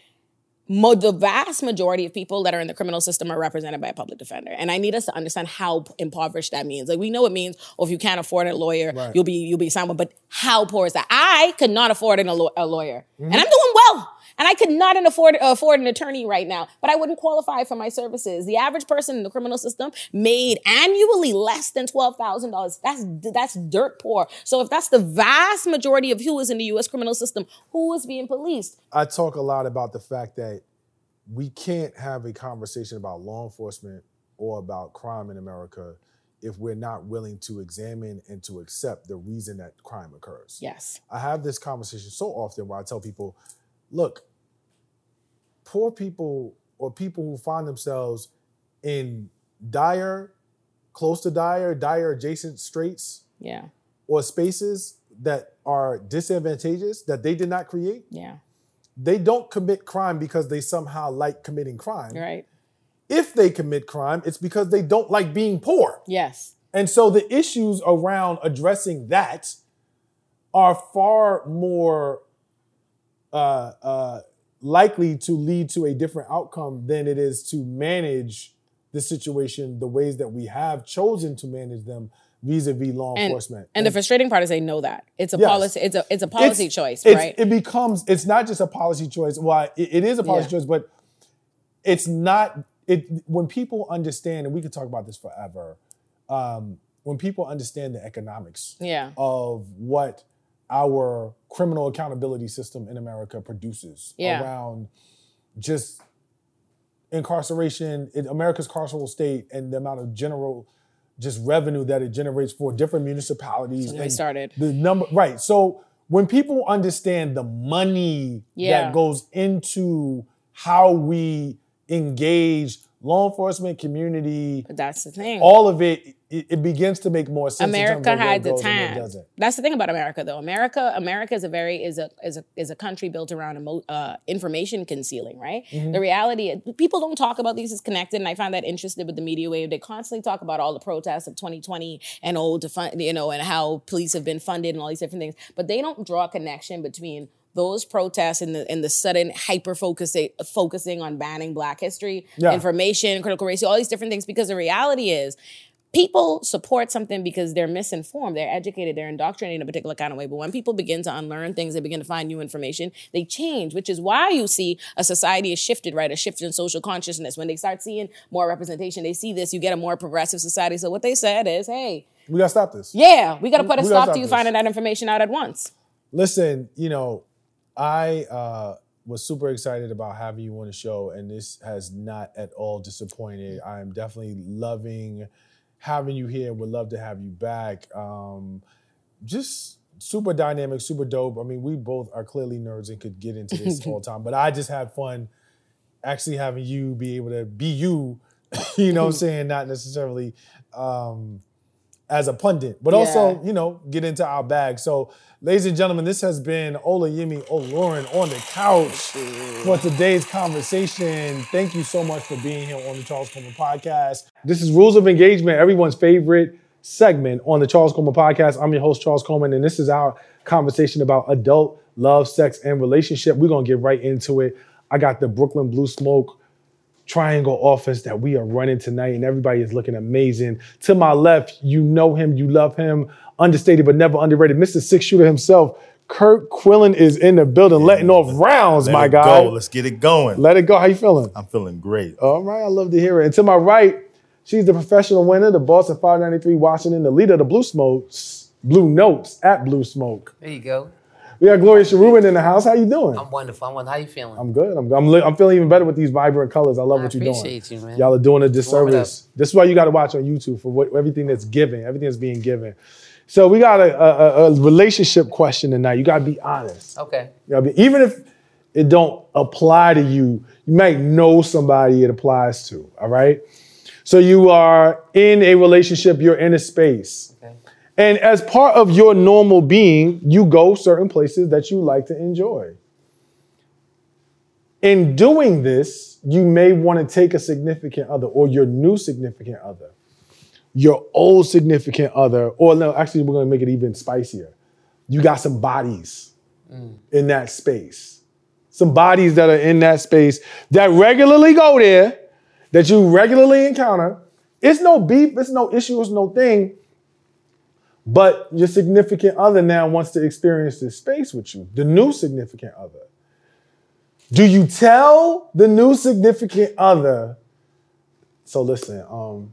mo- the vast majority of people that are in the criminal system are represented by a public defender. And I need us to understand how impoverished that means. Like we know it means, oh, if you can't afford a lawyer, Right. you'll be you'll be someone. But how poor is that? I could not afford an, a lawyer, Mm-hmm. and I'm doing well. And I could not afford afford an attorney right now, but I wouldn't qualify for my services. The average person in the criminal system made annually less than twelve thousand dollars. That's that's dirt poor. So if that's the vast majority of who is in the U.S. criminal system, who is being policed? I talk a lot about the fact that we can't have a conversation about law enforcement or about crime in America if we're not willing to examine and to accept the reason that crime occurs. Yes. I have this conversation so often where I tell people, look, poor people or people who find themselves in dire, close to dire, dire adjacent straits Yeah. or spaces that are disadvantageous that they did not create, Yeah. they don't commit crime because they somehow like committing crime. Right. If they commit crime, it's because they don't like being poor. Yes. And so the issues around addressing that are far more uh, uh, likely to lead to a different outcome than it is to manage the situation the ways that we have chosen to manage them vis-a-vis law And, enforcement. and the frustrating part is they know that it's a Yes. policy. It's a it's a policy It's- choice, it's- right? It becomes it's not just a policy choice. Well, it, it is a policy Yeah. choice, but it's not. It when people understand, and we could talk about this forever. Um, when people understand the economics yeah. of what our criminal accountability system in America produces Yeah. around just incarceration in America's carceral state and the amount of general just revenue that it generates for different municipalities. when we started. The number right. So when people understand the money Yeah. that goes into how we engage law enforcement community, But that's the thing. all of it, it, it begins to make more sense. America had the goes and where it time. That's the thing about America, though. America, America is a very is a is a is a country built around emo, uh, information concealing, right? Mm-hmm. The reality, people don't talk about these as connected, and I find that interesting with the media wave. They constantly talk about all the protests of 2020 and old, you know, and how police have been funded and all these different things, but they don't draw a connection between those protests and the and the sudden hyper focusing focusing on banning Black history, Yeah. information, critical race, all these different things. Because the reality is, people support something because they're misinformed, they're educated, they're indoctrinated in a particular kind of way. But when people begin to unlearn things, they begin to find new information, they change, which is why you see a society is shifted, right? A shift in social consciousness. When they start seeing more representation, they see this, you get a more progressive society. So what they said is, hey, We gotta stop this. yeah, we got to put a We gotta stop stop to you this. finding that information out at once. Listen, you know, I uh, was super excited about having you on the show, and this has not at all disappointed. I am definitely loving having you here. Would love to have you back. Um, just super dynamic, super dope. I mean, we both are clearly nerds and could get into this all the *laughs* time, but I just had fun actually having you be able to be you, *laughs* you know what I'm *laughs* saying? Not necessarily um, as a pundit, but also, you know, get into our bag. So, ladies and gentlemen, this has been Olayemi Olurin on the couch for today's conversation. Thank you so much for being here on the Charles Coleman Podcast. This is Rules of Engagement, everyone's favorite segment on the Charles Coleman Podcast. I'm your host, Charles Coleman, and this is our conversation about adult love, sex, and relationship. We're gonna get right into it. I got the Brooklyn Blue Smoke triangle office that we are running tonight, and everybody is looking amazing. To my left, you know him, you love him, understated but never underrated. Mr. Six Shooter himself, Kurt Quillen is in the building, letting off rounds, Let my it guy. Go. Let's get it going. Let it go. How you feeling? I'm feeling great. All right, I love to hear it. And to my right, she's the professional winner, the boss of 593 Washington, the leader of the Blue Smokes, Blue Notes at Blue Smoke. There you go. We got Gloria Sharubin in the house. How you doing? I'm wonderful. I'm wonderful. How you feeling? I'm good. I'm, I'm, li- I'm feeling even better with these vibrant colors. I love I what you're doing. appreciate you, man. Y'all are doing a disservice. This is why you got to watch on YouTube for what, everything that's given, everything that's being given. So we got a, a, a relationship question tonight. You got to be honest. okay. You gotta be, even if it don't apply to you, you might know somebody it applies to. All right. So you are in a relationship. You're in a space. Okay. And as part of your normal being, you go certain places that you like to enjoy. In doing this, you may want to take a significant other or your new significant other, your old significant other, or no, actually, we're going to make it even spicier. You got some bodies mm. in that space, some bodies that are in that space that regularly go there, that you regularly encounter. It's no beef, it's no issue, it's no thing. But your significant other now wants to experience this space with you, the new significant other. Do you tell the new significant other? So listen, um,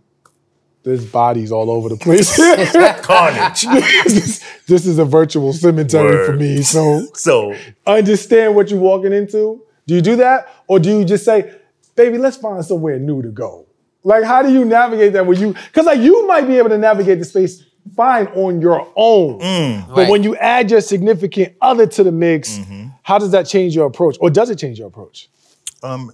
there's bodies all over the place. *laughs* Carnage. *laughs* this, this is a virtual cemetery for me. So so understand what you're walking into. Do you do that? Or do you just say, baby, let's find somewhere new to go? Like, how do you navigate that when you, because like you might be able to navigate the space fine on your own. But Right. when you add your significant other to the mix, how does that change your approach? Or does it change your approach? um,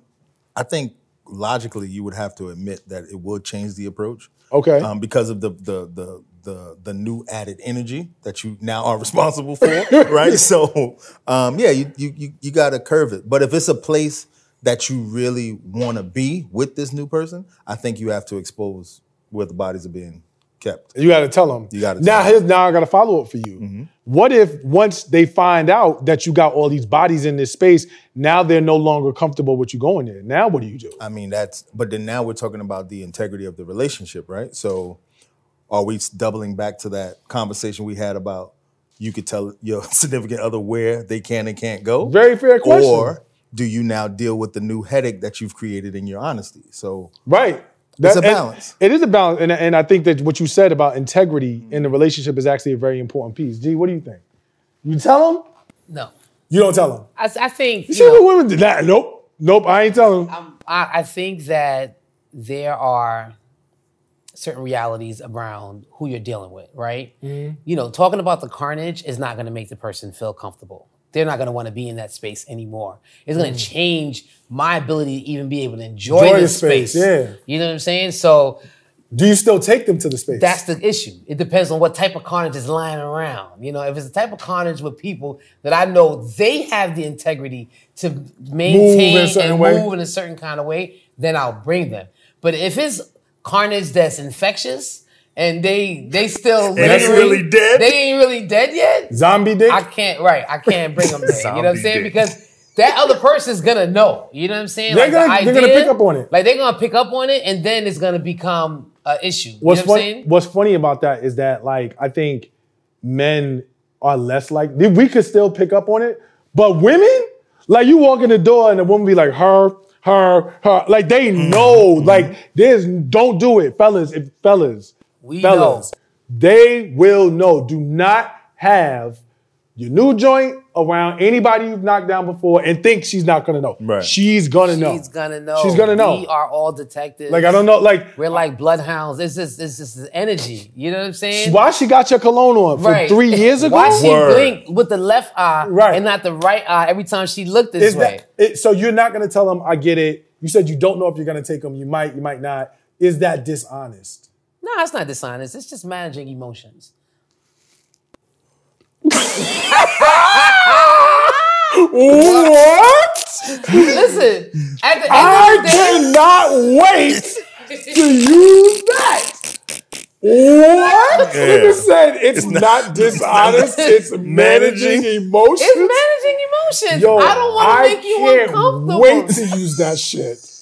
I think logically you would have to admit that it would change the approach. Okay. Um, because of the the the the the new added energy that you now are *laughs* responsible for, right? *laughs* So um, yeah, you you you, you got to curve it. But if it's a place that you really want to be with this new person, I think you have to expose where the bodies are being kept. You got to tell them. You gotta now. tell 'em. Now I got to follow up for you. Mm-hmm. What if once they find out that you got all these bodies in this space, now they're no longer comfortable with you going there? Now what do you do? I mean, that's, but then now we're talking about the integrity of the relationship, right? So are we doubling back to that conversation we had about you could tell your *laughs* significant other where they can and can't go? Very fair question. Or do you now deal with the new headache that you've created in your honesty? So Right. It's a and- balance. It is a balance, and, and I think that what you said about integrity in the relationship is actually a very important piece. G, what do you think? You tell them? No. You don't tell them. I, I think You you see what women do? Nah, nope, nope. I ain't telling them. I'm I, I think that there are certain realities around who you're dealing with, right? Mm-hmm. You know, talking about the carnage is not going to make the person feel comfortable. They're not going to want to be in that space anymore. It's going to change my ability to even be able to enjoy, Mm. Enjoy the space, space. yeah. You know what I'm saying? So Do you still take them to the space? that's the issue. It depends on what type of carnage is lying around. You know, if it's the type of carnage with people that I know they have the integrity to maintain certain and way. move in a certain kind of way, then I'll bring them. But if it's carnage that's infectious and they they still that's really dead? they ain't really dead yet. Zombie dick? I can't right. I can't bring them there. you know what I'm saying? dick. Because that other person's gonna know. You know what I'm saying? They're the gonna- they're gonna pick up on it. Like they're gonna pick up on it, and then it's gonna become an issue. what's you know what I'm funny? saying? What's funny about that is that like I think men are less like we could still pick up on it, but women like you walk in the door and the woman be like her, her, her, like they know, Mm-hmm. like there's don't do it, fellas. If fellas, We fellas, they will know. Do not have your new joint around anybody you've knocked down before and think she's not gonna know. Right. She's gonna know. She's gonna know. She's gonna know. We are all detectives. Like I don't know, like We're like bloodhounds. It's just it's just the energy. You know what I'm saying? why she got your cologne on for Right. three years ago? Why she Word. blinked with the left eye Right. and not the right eye every time she looked this Is way? that it, so? You're not going to tell them, "I get it." You said you don't know if you're going to take them. You might, you might not. Is that dishonest? No, it's not dishonest. It's just managing emotions. What? Listen, at the end I of the day, cannot wait to use that. What? Yeah. Nigga said it's, not, dishonest. It's managing Managing. emotions. it's managing emotions. Yo, I don't want to make you can't uncomfortable. Wait to use that shit.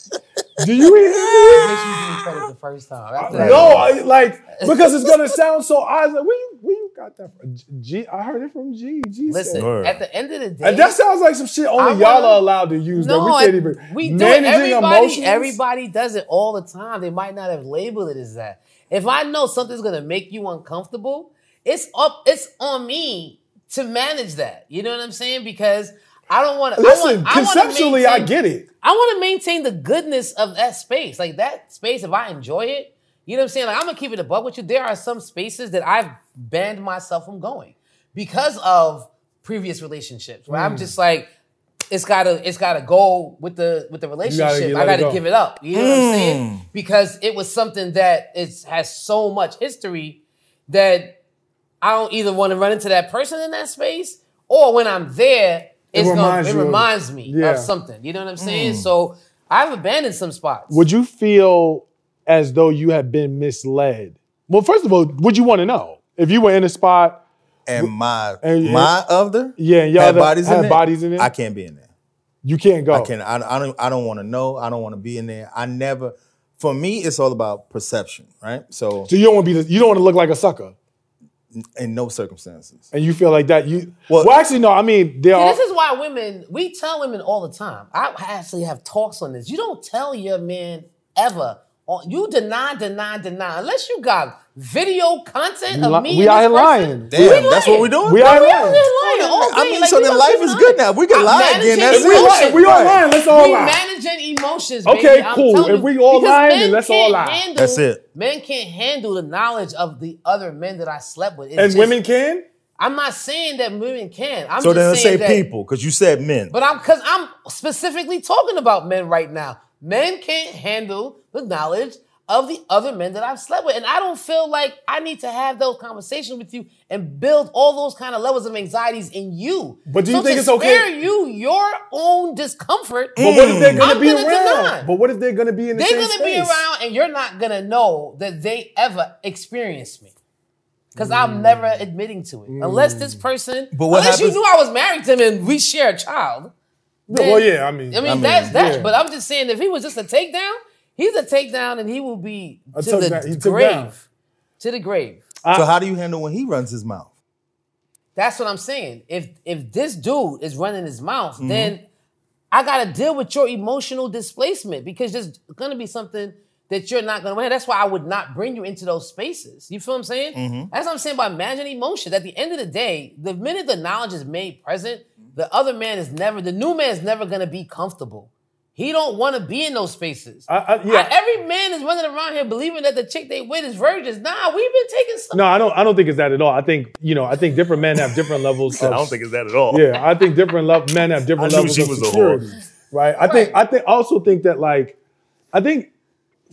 Do you hear me? Bitch, you credit the first time. After No, I, like because it's gonna sound so odd. Like, where you where you got that from? G, I heard it from G. G Listen, said. At the end of the day, And that sounds like some shit only I y'all are allowed to use. that we No, can't even. we do it. managing Everybody, emotions? everybody does it all the time. They might not have labeled it as that. If I know something's gonna make you uncomfortable, it's up. It's on me to manage that. You know what I'm saying? Because I don't want to. Listen, I want, conceptually, I, get it. I want to maintain the goodness of that space. Like that space, if I enjoy it, you know what I'm saying? Like I'm gonna keep it above with you. There are some spaces that I've banned myself from going because of previous relationships where Hmm. I'm just like, it's gotta, it's gotta go with the with the relationship. you I let it gotta go. give it up. You know what I'm saying? Because it was something that is has so much history that I don't either want to run into that person in that space or when I'm there, it's gonna, it you of- reminds me Yeah. of something. You know what I'm mm. saying? So I've abandoned some spots. Would you feel as though you had been misled? Well, first of all, would you want to know if you were in a spot? And my And- my other Yeah, and y'all had that bodies in had it. bodies in it? I can't be in there. You can't go. I can I, I don't I don't want to know. I don't want to be in there. I never. For me, it's all about perception, right? So So you don't want to be. The, you don't want to look like a sucker, in no circumstances. and you feel like that. You well, Well- actually, no. I mean, there See, are. this is why women, we tell women all the time. I actually have talks on this. You don't tell your man ever. on- You deny, deny, deny. Unless you got video content of me we and out this here person. lying. Damn, We that's what we're doing. We are lying. lying all I mean, Like, so we then life is it good now. We can I'm lie again. That's If we, it. lie, we all Right. lying, let's all we lie. managing emotions. Okay, baby. I'm cool. telling If we all lying, men then let's all can't lie. That's it. Men can't handle the knowledge of the other men that I slept with. It's And just- women can. I'm not saying that women can. I'm So just then saying say that, people, because you said men. But I'm because I'm specifically talking about men right now. Men can't handle the knowledge of the other men that I've slept with. And I don't feel like I need to have those conversations with you and build all those kind of levels of anxieties in you. But do you So think to it's okay- Spare you your own discomfort. But what if they're gonna I'm be gonna around? deny. But what if they're gonna be in the They're same gonna be around and you're not gonna know that they ever experienced me. Because I'm mm. never admitting to it. Unless this mm. person, But what unless happens- you knew I was married to him and we share a child. Yeah, well, yeah. I mean, I mean, mean, that's that. yeah. But I'm just saying, if he was just a takedown, he's a takedown, and he will be to touchdown. He the grave. To the grave. so how do you handle when he runs his mouth? That's what I'm saying. If if this dude is running his mouth, Mm-hmm. then I gotta deal with your emotional displacement because there's gonna be something that you're not gonna win. That's why I would not bring you into those spaces. You feel what I'm saying? Mm-hmm. That's what I'm saying by managing emotions. At the end of the day, the minute the knowledge is made present, the other man is never, the new man is never gonna be comfortable He don't want to be in those spaces. I- I- yeah. I- every man is running around here believing that the chick they with is virgins. Nah, we've been taking some. No, I don't. I don't think it's that at all. I think you know. I think different men have different levels. *laughs* I don't think it's that at all. Yeah, I think different lo- men have different I knew levels she of was security. whore. Right. I think. I think. I also think that like, I think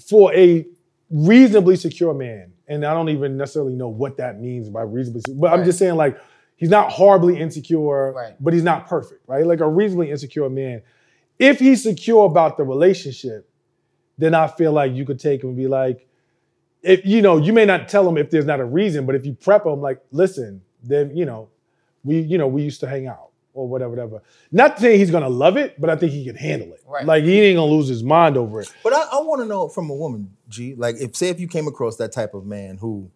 for a reasonably secure man, and I don't even necessarily know what that means by reasonably, se- but I'm just saying like, he's not horribly insecure, Right. but he's not perfect, right? Like a reasonably insecure man, if he's secure about the relationship, then I feel like you could take him and be like, if you know, you may not tell him if there's not a reason, but if you prep him, like, listen, then you know, we you know we used to hang out or whatever, whatever. Not saying he's gonna love it, but I think he can handle it. Right. Like he ain't gonna lose his mind over it. But I, I want to know from a woman, G, like if say if you came across that type of man who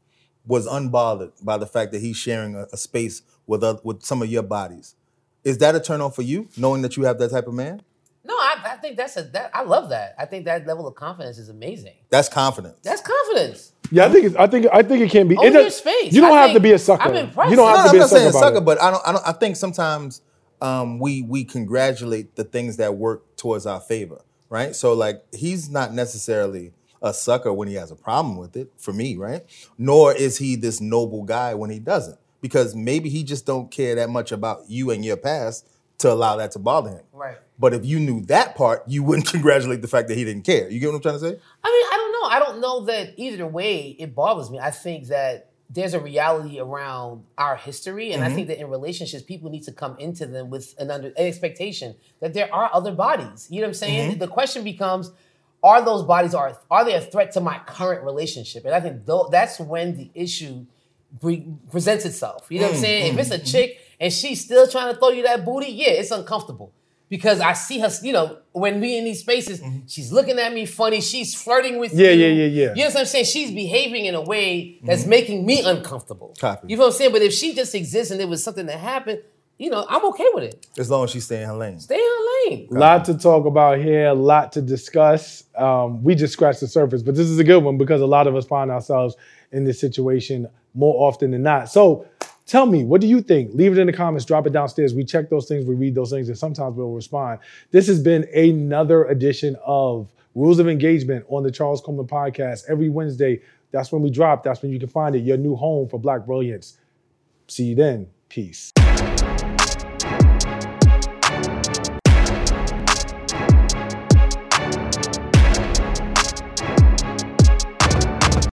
was unbothered by the fact that he's sharing a, a space with oth- with some of your bodies, is that a turn on for you, knowing that you have that type of man? No, I, I think that's a that I love that. I think that level of confidence is amazing. That's confidence. That's confidence. Yeah, I think it's, I think I think it can be. Own it your does- space. You don't I have to be a sucker. I'm impressed. You don't have no, to be I'm a not sucker saying about sucker, it. but I don't, I don't. I think sometimes um, we we congratulate the things that work towards our favor, right? So like he's not necessarily a sucker when he has a problem with it, for me, right? Nor is he this noble guy when he doesn't, because maybe he just don't care that much about you and your past to allow that to bother him. Right. But if you knew that part, you wouldn't *laughs* congratulate the fact that he didn't care. You get what I'm trying to say? I mean, I don't know. I don't know that either way it bothers me. I think that there's a reality around our history, and I mm-hmm. think that in relationships, people need to come into them with an under an expectation that there are other bodies. You know what I'm saying? Mm-hmm. The question becomes. Are those bodies are are they a threat to my current relationship? And I think tho- that's when the issue pre- presents itself. You know what I'm mm-hmm. saying? If it's a chick and she's still trying to throw you that booty, yeah, it's uncomfortable because I see her. You know, when we in these spaces, she's looking at me funny. She's flirting with Yeah, you. yeah, yeah, yeah. You know what I'm saying? She's behaving in a way that's making me uncomfortable. Copy. You know what I'm saying? But if she just exists and it was something that happened, you know, I'm okay with it. As long as she's staying in her lane. Stay in her lane. lot to talk about here, a lot to discuss. Um, we just scratched the surface, but this is a good one because a lot of us find ourselves in this situation more often than not. So tell me, what do you think? Leave it in the comments, drop it downstairs. We check those things, we read those things, and sometimes we'll respond. This has been another edition of Rules of Engagement on the Charles Coleman Podcast. Every Wednesday, that's when we drop. That's when you can find it, your new home for Black Brilliance. See you then. Peace.